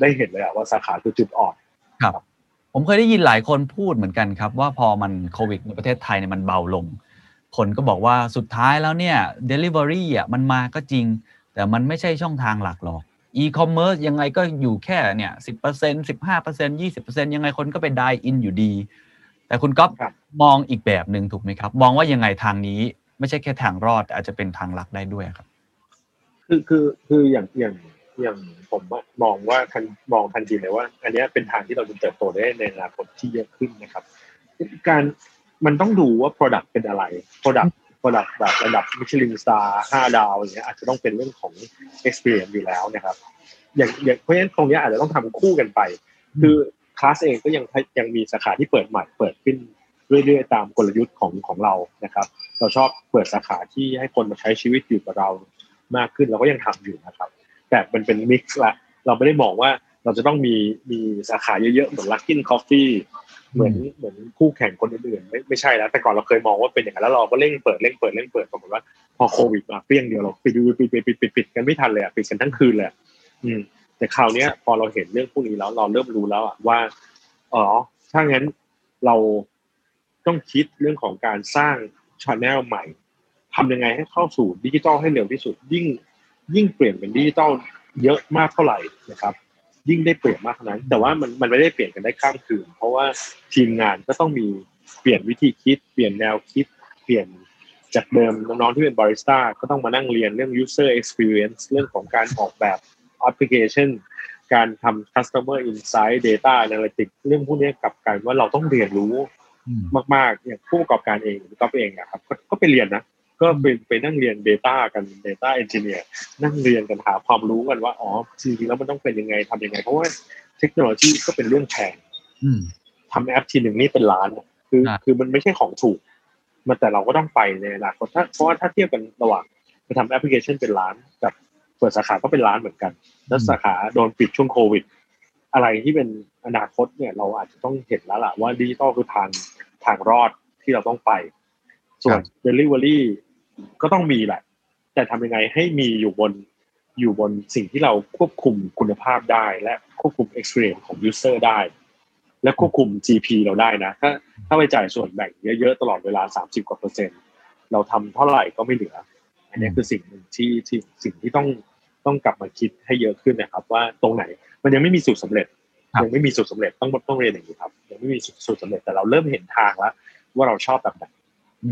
ได้เห็นเลยว่าสาขาคือจุดอ่อนครับ ผมเคยได้ยินหลายคนพูดเหมือนกันครับ ว่าพอมันโควิดในประเทศไทยเนี่ยมันเบาลง คนก็บอกว่าสุดท้ายแล้วเนี่ย Delivery อะมันมาก็จริง แต่มันไม่ใช่ช่องทางหลักหรอกอีคอมเมิร์ซยังไงก็อยู่แค่เนี่ยสิบเปอร์เซ็นต์สิบห้าเปอร์เซ็นต์ยี่สิบเปอร์เซ็นต์ยังไงคนก็ไป dine-in อยู่ดี แต่คุณก๊อฟมองอีกแบบหนึ่งถูกไหมครับ มองว่ายังไงทางนี้ ไม่ใช่แค่ทางรอด อาจจะเป็นทางหลักได้ด้วยครับ คือคือคืออย่างอย่าง อย่างผมมองว่าทันมองทันทีเลยว่า อันนี้เป็นทางที่เราจะเติบโตได้ในอนาคตที่เยอะขึ้นนะครับ การมันต้องดูว่า Product เป็นอะไร Product Product แบบระดับมิชลินสตาร์ห้าดาวอย่างเงี้ยอาจจะต้องเป็นเรื่องของ experience อยู่แล้วนะครับอย่างอย่างเพราะฉะนั้นตรงนี้อาจจะต้องทำคู่กันไป คือคลาสเองก็ยังยังมีสาขาที่เปิดใหม่เปิดขึ้นเรื่อยๆตามกลยุทธ์ของของเรานะครับ เราชอบเปิดสาขาที่ให้คนมาใช้ชีวิตอยู่กับเรามากขึ้นเราก็ยังทำอยู่นะครับ แต่มันเป็น mix ละเราไม่ได้มองว่าเราจะต้องมีมีสาขาเยอะๆเหมือน Luckin Coffee เหมือนเหมือนคู่แข่งคนอื่นๆไม่ไม่ใช่แล้วแต่ก่อนเราเคยมองว่าเป็นอย่างนั้นแล้วเราก็เร่งเปิดเร่งเปิดเร่งเปิดปรากฏว่าพอโควิดมาเปรี้ยงเดียวเราปิดปิดปิดปิดปิดปิดกันไม่ทันเลยอะปิดกันทั้งคืนเลยอืม แต่คราวนี้พอเราเห็นเรื่องพวกนี้แล้วเราเริ่มรู้แล้วอะว่าอ๋อถ้างั้นเราต้องคิดเรื่องของการสร้าง channel ใหม่ทำยังไงให้เข้าสู่ดิจิตอลให้เร็วที่สุดยิ่ง ยิ่งเปลี่ยนเป็นดิจิตอลเยอะมากเท่าไหร่นะครับยิ่งได้เปลี่ยนมากเท่านั้น แต่ว่ามันมันไม่ได้เปลี่ยนกันได้ข้ามคืน เพราะว่าทีมงานก็ต้องมีเปลี่ยนวิธีคิด เปลี่ยนแนวคิด เปลี่ยนจากเดิมน้องๆที่เป็นบาริสต้าก็ต้องมานั่งเรียนเรื่อง user experience เรื่องของการออกแบบแอปพลิเคชันการทำ customer insight data analytics เรื่องพวกนี้กับการว่าเราต้องเรียนรู้มากๆ อย่างผู้ประกอบการเองก็เองนะครับก็ไปเรียนนะ ก็ไปไปนั่งเรียน Data กัน Data Engineer นั่งเรียนกันหาความรู้กันว่าอ๋อจริงๆแล้วมันต้องเป็นยังไงทำยังไง เพราะว่าเทคโนโลยีก็เป็นเรื่องแพงทำแอปทีหนึ่งนี่เป็นล้านคือ คือมันไม่ใช่ของถูก มันแต่เราก็ต้องไปในอนาคตถ้าเพราะว่าถ้าเทียบกันระหว่างไปทำแอปพลิเคชันเป็นล้านกับเปิดสาขาก็เป็นล้านเหมือนกัน แล้วสาขาโดนปิดช่วงโควิด อะไรที่เป็นอนาคตเนี่ย เราอาจจะต้องเห็นแล้วล่ะว่าดิจิตอลคือทางทางรอดที่เราต้องไป ส่วน Delivery ก็ต้องมีแหละ แต่ทำยังไงให้มีอยู่บนอยู่บนสิ่งที่เราควบคุมคุณภาพได้ และควบคุม experience ของ user ได้ และควบคุม GP เราได้นะ ถ้าถ้าไปจ่ายส่วนแบ่งเยอะๆ ตลอดเวลา 30 กว่าเปอร์เซ็นต์ เราทำเท่าไหร่ก็ไม่เหลือ อันนี้คือสิ่งหนึ่งที่ที่สิ่งที่ต้องต้องกลับมาคิดให้เยอะขึ้นนะครับ ว่าตรงไหนมันยังไม่มีสูตรสาเร็จยังไม่มีสูตรสาเร็จต้องต้องเรียนอย่างนี้ครับยังไม่มีสูตรสาเร็จแต่เราเริ่มเห็นทางแล้วว่าเราชอบแบบไหน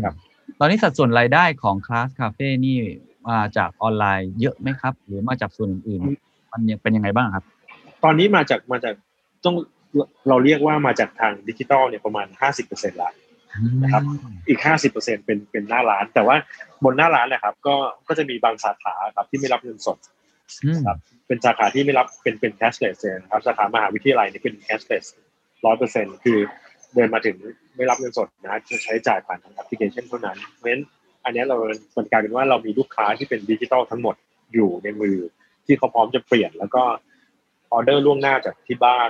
ครับ ตอนนี้สัดส่วนรายได้ของคลาสคาเฟ่นี่มาจากออนไลน์เยอะไหมครับ หรือมาจากส่วนอื่นๆมันยังเป็นยังไงบ้างครับ ตอนนี้มาจากมาจากต้องเราเรียกว่ามาจากทางดิจิตอลเนี่ยประมาณห้าสิบเปอร์เซ็นต์ละนะครับอีกห้าสิบเปอร์เซ็นต์เป็นเป็นหน้าร้าน แต่ว่าบนหน้าร้านนะครับก็ก็จะมีบางสาขาครับที่ไม่รับเงินสดครับเป็นสาขาที่ไม่รับเป็นเป็น cashless นะครับสาขามหาวิทยาลัยนี่เป็น cashless ร้อยเปอร์เซ็นคือ เดินมาถึงไม่รับเงินสดนะจะใช้จ่ายผ่านทางแอปพลิเคชันเท่านั้นเพราะฉะนั้นอันนี้เรามันกลายเป็นว่าเรามีลูกค้าที่เป็นดิจิทัลทั้งหมดอยู่ในมือที่เขาพร้อมจะเปลี่ยน แล้วก็ออเดอร์ล่วงหน้าจากที่บ้าน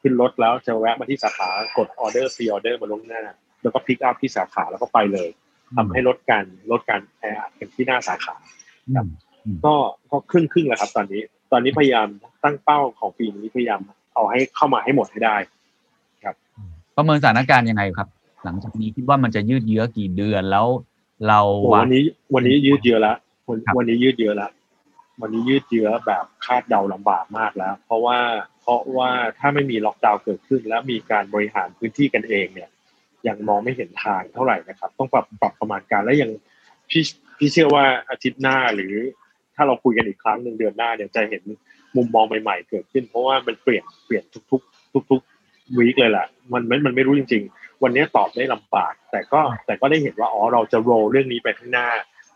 ขึ้นรถแล้วจะแวะมาที่สาขากดออเดอร์ pre-order มาล่วงหน้า แล้วก็ pick up ที่สาขาแล้วก็ไปเลยทำให้ลดการลดการแออัดกันที่หน้าสาขาอืมก็ก็ครึ่งครึ่งๆแล้วครับ ตอนนี้ ตอนนี้พยายามตั้งเป้าของปีนี้พยายามเอาให้เข้ามาให้หมดให้ได้ ประเมินสถานการณ์ยังไงครับ หลังจากนี้คิดว่ามันจะยืดเยื้อกี่เดือนแล้ว เราโอ้วางวันนี้วันนี้ยืดเยื้อแล้ววันครับวันนี้ยืดเยื้อแล้ววันนี้ยืดเยื้อแบบคาดเดาลำบากมากแล้ว เพราะว่าเพราะว่าถ้าไม่มีล็อกดาวน์เกิดขึ้น แล้วมีการบริหารพื้นที่กันเองเนี่ยยังมองไม่เห็นทางเท่าไหร่นะครับ ต้องปรับปรับประมาณการและยังพี่พี่เชื่อว่าอาทิตย์หน้าหรือถ้าเราคุยกันอีกครั้งหนึ่งเดือนหน้าเนี่ยจะเห็นมุมมองใหม่ๆเกิดขึ้น เพราะว่ามันเปลี่ยนเปลี่ยนทุก ๆ ทุกๆ วีคเลยแหละมันมันมันไม่รู้จริง ๆ วันนี้ตอบได้ลำบาก แต่ก็แต่ก็ได้เห็นว่าอ๋อเราจะ roll เรื่องนี้ไปข้างหน้า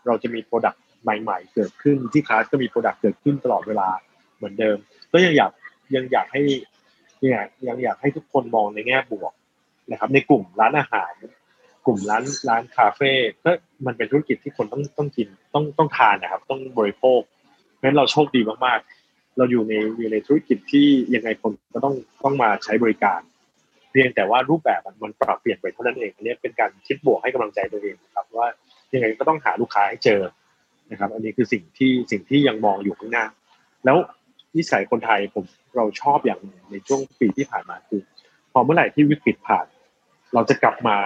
เราจะมี product ใหม่ ๆ เกิดขึ้นที่คลาสก็มี product เกิดขึ้นตลอดเวลาเหมือนเดิม ก็ยังอยากยังอยากให้เนี่ยยังอยากให้ทุกคนมองในแง่บวกนะครับ ในกลุ่มร้านอาหาร กลุ่มร้านร้านคาเฟ่ก็มันเป็นธุรกิจที่คนต้องต้องกินต้องต้องทานนะครับ ต้องบริโภคเพราะฉะนั้นเราโชคดีมากๆ เราอยู่ในอยู่ในธุรกิจที่ยังไงคนก็ต้องต้องมาใช้บริการ เพียงแต่ว่ารูปแบบมันปรับเปลี่ยนไปเท่านั้นเองอันนี้เป็นการคิดบวกให้กำลังใจตัวเองนะครับว่ายังไงก็ต้องหาลูกค้าให้เจอนะครับ อันนี้คือสิ่งที่สิ่งที่ยังมองอยู่ข้างหน้า แล้วนิสัยคนไทยผมเราชอบอย่างในช่วงปีที่ผ่านมาคือพอเมื่อไหร่ที่วิกฤตผ่าน เราจะกลับมา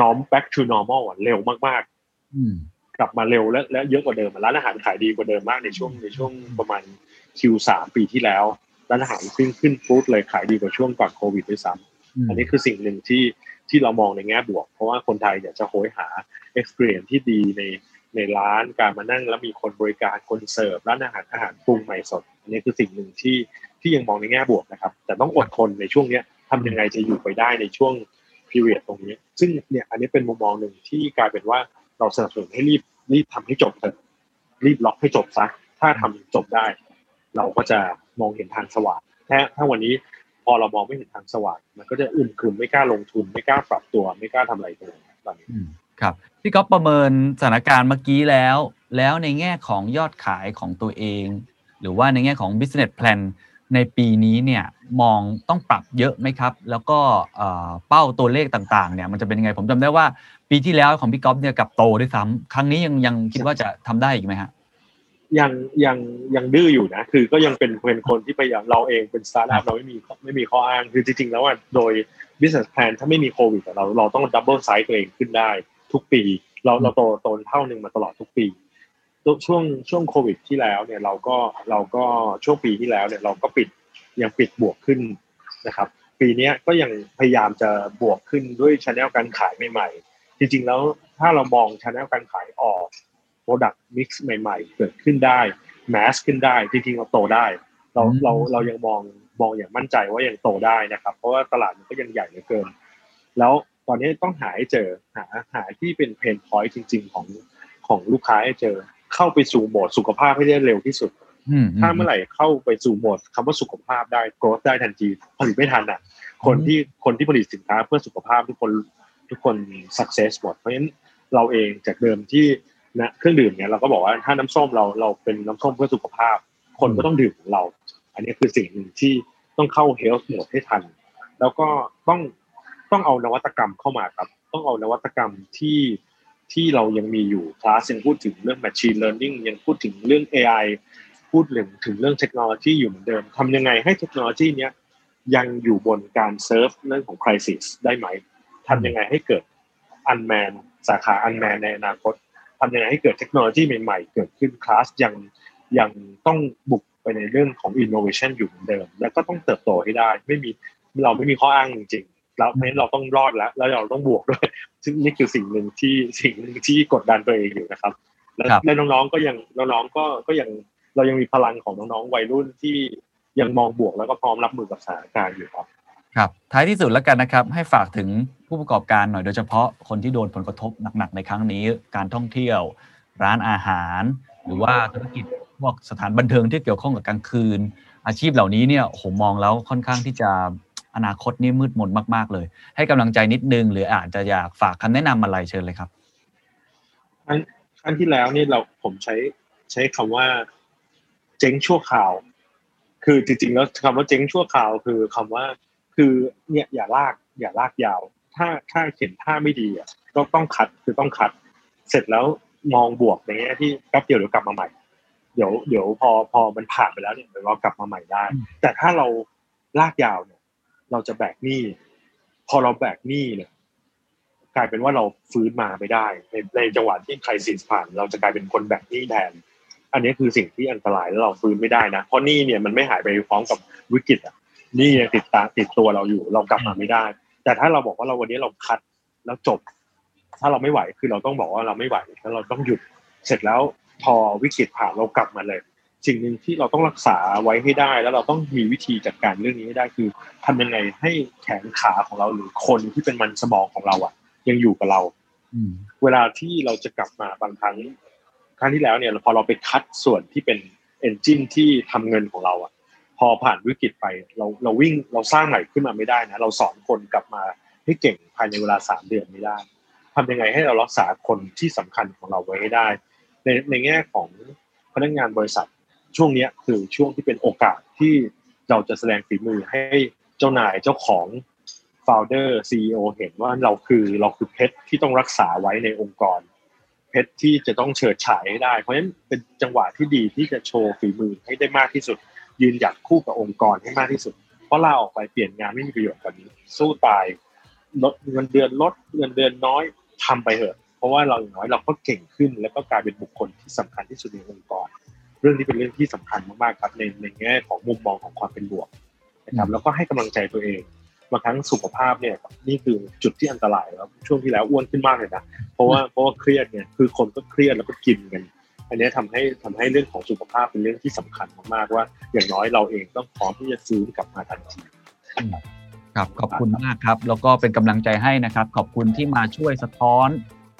น้อม back to normal เร็วมากๆ กลับมาเร็วและและเยอะกว่าเดิมร้านอาหารขายดีกว่าเดิมมากในช่วงในช่วงประมาณ Q3 ปีที่แล้วร้านอาหารขึ้นขึ้นฟู้ดเลยขายดีกว่าช่วงก่อนโควิดด้วยซ้ำอันนี้คือสิ่งหนึ่งที่ที่เรามองในแง่บวก เพราะว่าคนไทยเนี่ยจะโหยหา experience ที่ดีในในร้านการมานั่งแล้วมีคนบริการคนเสิร์ฟร้านอาหารอาหารปรุงใหม่สดอันนี้คือสิ่งหนึ่งที่ที่ยังมองในแง่บวกนะครับ แต่ต้องอดทนในช่วงเนี้ยทำยังไงจะอยู่ไปได้ในช่วง period ตรงนี้ ซึ่งเนี่ยอันนี้เป็นมุมมองหนึ่งที่กลายเป็นว่า เราสนับสนุนให้รีบรีบทำให้จบเถอะรีบล็อกให้จบซะถ้าทำจบได้ เราก็จะมองเห็นทางสว่างถ้าถ้าวันนี้พอเรามองไม่เห็นทางสว่างมันก็จะอึมครึมไม่กล้าลงทุนไม่กล้าปรับตัวไม่กล้าทำอะไรเลยตอนนี้ครับพี่ก๊อฟประเมินสถานการณ์เมื่อกี้แล้ว แล้วในแง่ของยอดขายของตัวเอง หรือว่าในแง่ของ business plan ในปีนี้เนี่ยมองต้องปรับเยอะไหมครับ แล้วก็เป้าตัวเลขต่างๆเนี่ยมันจะเป็นยังไงผมจำได้ว่า ปีที่แล้วของพี่ก๊อฟเนี่ยกลับโตด้วยซ้ำครั้งนี้ยังยังคิดว่าจะทำได้อีกไหมฮะยังยังยังดื้ออยู่นะ คือก็ยังเป็นเป็นคนที่พยายามเราเองเป็นสตาร์ทอัพเราไม่มีไม่มีข้ออ้างคือจริงๆ แล้วอะโดย business plan ถ้าไม่มีโควิดเราเราต้อง double size ตัวเองขึ้นได้ทุกปี เราเราโตโตเท่าหนึ่งมาตลอดทุกปี ช่วงช่วงโควิดที่แล้วเนี่ยเราก็เราก็ช่วงปีที่แล้วเนี่ยเราก็ปิดยังปิดบวกขึ้นนะครับ ปีเนี้ยก็ยังพยายามจะบวกขึ้นด้วยช anel การขายใหม่ๆ จริงๆแล้วถ้าเรามองช anel การขายออก product mix ใหม่ๆ เกิดขึ้นได้ mass ขึ้นได้จริงๆเราโตได้ เราอืมเราเรายังมองมองอย่างมั่นใจว่ายังโตได้นะครับ เพราะว่าตลาดมันก็ยังใหญ่เหลือเกิน แล้วตอนนี้ต้องหาให้เจอหาหาที่เป็นเพนพอยต์จริง ๆ ของของลูกค้าให้เจอ เข้าไปสู่โหมดสุขภาพให้ได้เร็วที่สุดอืมถ้าเมื่อไหร่เข้าไปสู่โหมดคำว่าสุขภาพได้ growth ได้ทันทีผลิตไม่ทันอะ คนที่คนที่ผลิตสินค้าเพื่อสุขภาพทุกคนทุกคน success หมดเพราะฉะนั้นเราเองจากเดิมที่นะเครื่องดื่มเนี่ยเราก็บอกว่าถ้าน้ำส้มเราเราเป็นน้ำส้มเพื่อสุขภาพ คนก็ต้องดื่มของเรา อันนี้คือสิ่งหนึ่งที่ต้องเข้า health mode ให้ทัน แล้วก็ต้องต้องเอานวัตกรรมเข้ามาครับ ต้องเอานวัตกรรมที่ ที่เรายังมีอยู่คลาสยังพูดถึงเรื่อง machine learning ยังพูดถึงเรื่อง AI พูดถึงถึงเรื่องเทคโนโลยีอยู่เหมือนเดิมทำยังไงให้เทคโนโลยีเนี้ยยังอยู่บนการเซิร์ฟเรื่องของ crisis ได้ไหมทำยังไงให้เกิด unman สาขา unman ในอนาคตทำยังไงให้เกิดเทคโนโลยีใหม่ๆ เกิดขึ้นคลาสยังยังต้องบุกไปในเรื่องของ innovation อยู่เหมือนเดิม แล้วก็ต้องเติบโตให้ได้ ไม่มีเราไม่มีข้ออ้างจริง เพราะฉะนั้นเราต้องรอดแล้วแล้วเราต้องบวกด้วย ซึ่งนี่คือสิ่งหนึ่งที่สิ่งหนึ่งที่กดดันตัวเองอยู่นะครับ และครับและน้องๆก็ยังน้องๆก็ก็ยังเรายังมีพลังของน้องๆวัยรุ่นที่ยังมองบวกแล้วก็พร้อมรับมือกับสถานการณ์อยู่ครับครับท้ายที่สุดแล้วกันนะครับให้ฝากถึงผู้ประกอบการหน่อยโดยเฉพาะคนที่โดนผลกระทบหนักๆในครั้งนี้ การท่องเที่ยว ร้านอาหาร หรือว่าธุรกิจพวกสถานบันเทิงที่เกี่ยวข้องกับกลางคืน อาชีพเหล่านี้เนี่ยผมมองแล้วค่อนข้างที่จะ อนาคตนี่มืดมนมาก ๆ เลย ให้กำลังใจนิดนึง หรืออาจจะอยากฝากคำแนะนำอะไรเชิญเลยครับอันอันที่แล้วนี่เราผมใช้ใช้คำว่า เจ๊งชั่วคราว คือจริงๆแล้วคำว่าเจ๊งชั่วคราว คือคำว่า คือเนี่ยอย่าลากอย่าลากยาว ถ้าถ้าเห็นท่าไม่ดีอะก็ต้องคัดคือต้องคัด เสร็จแล้วมองบวกในแง่ที่แป๊บเดียวเดี๋ยวกลับมาใหม่ เดี๋ยวเดี๋ยวพอพอมันผ่านไปแล้วเนี่ยเดี๋ยวเรากลับมาใหม่ได้ แต่ถ้าเราลากยาวเนี่ย เราจะแบกหนี้พอเราแบกหนี้เนี่ยกลายเป็นว่าเราฟื้นมาไม่ได้ ในในจังหวะที่ใครสินผ่าน เราจะกลายเป็นคนแบกหนี้แทน อันนี้คือสิ่งที่อันตรายแล้วเราฟื้นไม่ได้นะเพราะหนี้เนี่ยมันไม่หายไปพร้อมกับวิกฤตอะหนี้ยังติดตาติดตัวเราอยู่เรากลับมาไม่ได้ แต่ถ้าเราบอกว่าเราวันนี้เราคัดแล้วจบ ถ้าเราไม่ไหวคือเราต้องบอกว่าเราไม่ไหวแล้วเราต้องหยุดเสร็จแล้วพอวิกฤตผ่านเรากลับมาเลย สิ่งหนึ่งที่เราต้องรักษาไว้ให้ได้ แล้วเราต้องมีวิธีจัดการเรื่องนี้ให้ได้คือทำยังไงให้แขนขาของเราหรือคนที่เป็นมันสมองของเราอะ ยังอยู่กับเราเวลาที่เราจะกลับมาบางครั้งครั้งที่แล้วเนี่ยพอเราไปคัดส่วนที่เป็นเอนจินที่ทำเงินของเราอะ พอผ่านวิกฤตไป เราเราวิ่งเราสร้างใหม่ขึ้นมาไม่ได้นะเราสอนคนกลับมาให้เก่งภายในเวลาสามเดือนไม่ได้ทำยังไงให้เรารักษาคนที่สำคัญของเราไว้ให้ได้ ในในแง่ของพนักงานบริษัท ช่วงนี้คือช่วงที่เป็นโอกาสที่เราจะแสดงฝีมือให้เจ้านายเจ้าของโฟลเดอร์ซีอเห็นว่าเราคือเราคือเพชรที่ต้องรักษาไว้ในองค์กร เพชรที่จะต้องเฉิดฉายให้ได้ เพราะฉะนั้นเป็นจังหวะที่ดีที่จะโชว์ฝีมือให้ได้มากที่สุด ยืนหยัดคู่กับองค์กรให้มากที่สุด เพราะลาออกไปเปลี่ยนงานไม่มีประโยชน์กว่านี้ สู้ตายลดเงินเดือนลดเงินเดือนน้อยทำไปเถอะ เพราะว่าเราอย่างน้อยเราก็เก่งขึ้นแล้วก็กลายเป็นบุคคลที่สำคัญที่สุดในองค์กร เรื่องนี้เป็นเรื่องที่สำคัญมากๆครับในในแง่ของมุมมองของความเป็นบวกนะครับแล้วก็ให้กำลังใจตัวเองบางครั้งสุขภาพเนี่ยนี่คือจุดที่อันตรายแล้วช่วงที่แล้วอ้วนขึ้นมากเลยนะเพราะว่าเพราะว่าเครียดเนี่ยคือคนก็เครียดแล้วก็กินกัน อันนี้ทำให้ทำให้เรื่องของสุขภาพเป็นเรื่องที่สำคัญมากๆว่า อย่างน้อยเราเองต้องพร้อมที่จะฟื้นกลับมาทันทีครับขอบคุณมากครับ แล้วก็เป็นกำลังใจให้นะครับ ขอบคุณที่มาช่วยสะท้อน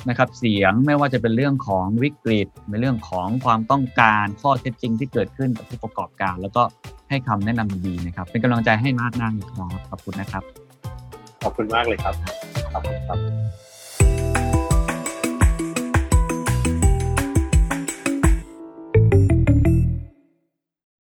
นะครับเสียงไม่ว่าจะเป็นเรื่องของวิกฤตในเรื่องของความต้องการข้อเท็จจริงที่เกิดขึ้นกับผู้ประกอบการ แล้วก็ให้คำแนะนำดีนะครับ เป็นกำลังใจให้มากนั่งครับขอบคุณนะครับ ขอบคุณมากเลยครับขอบคุณครับ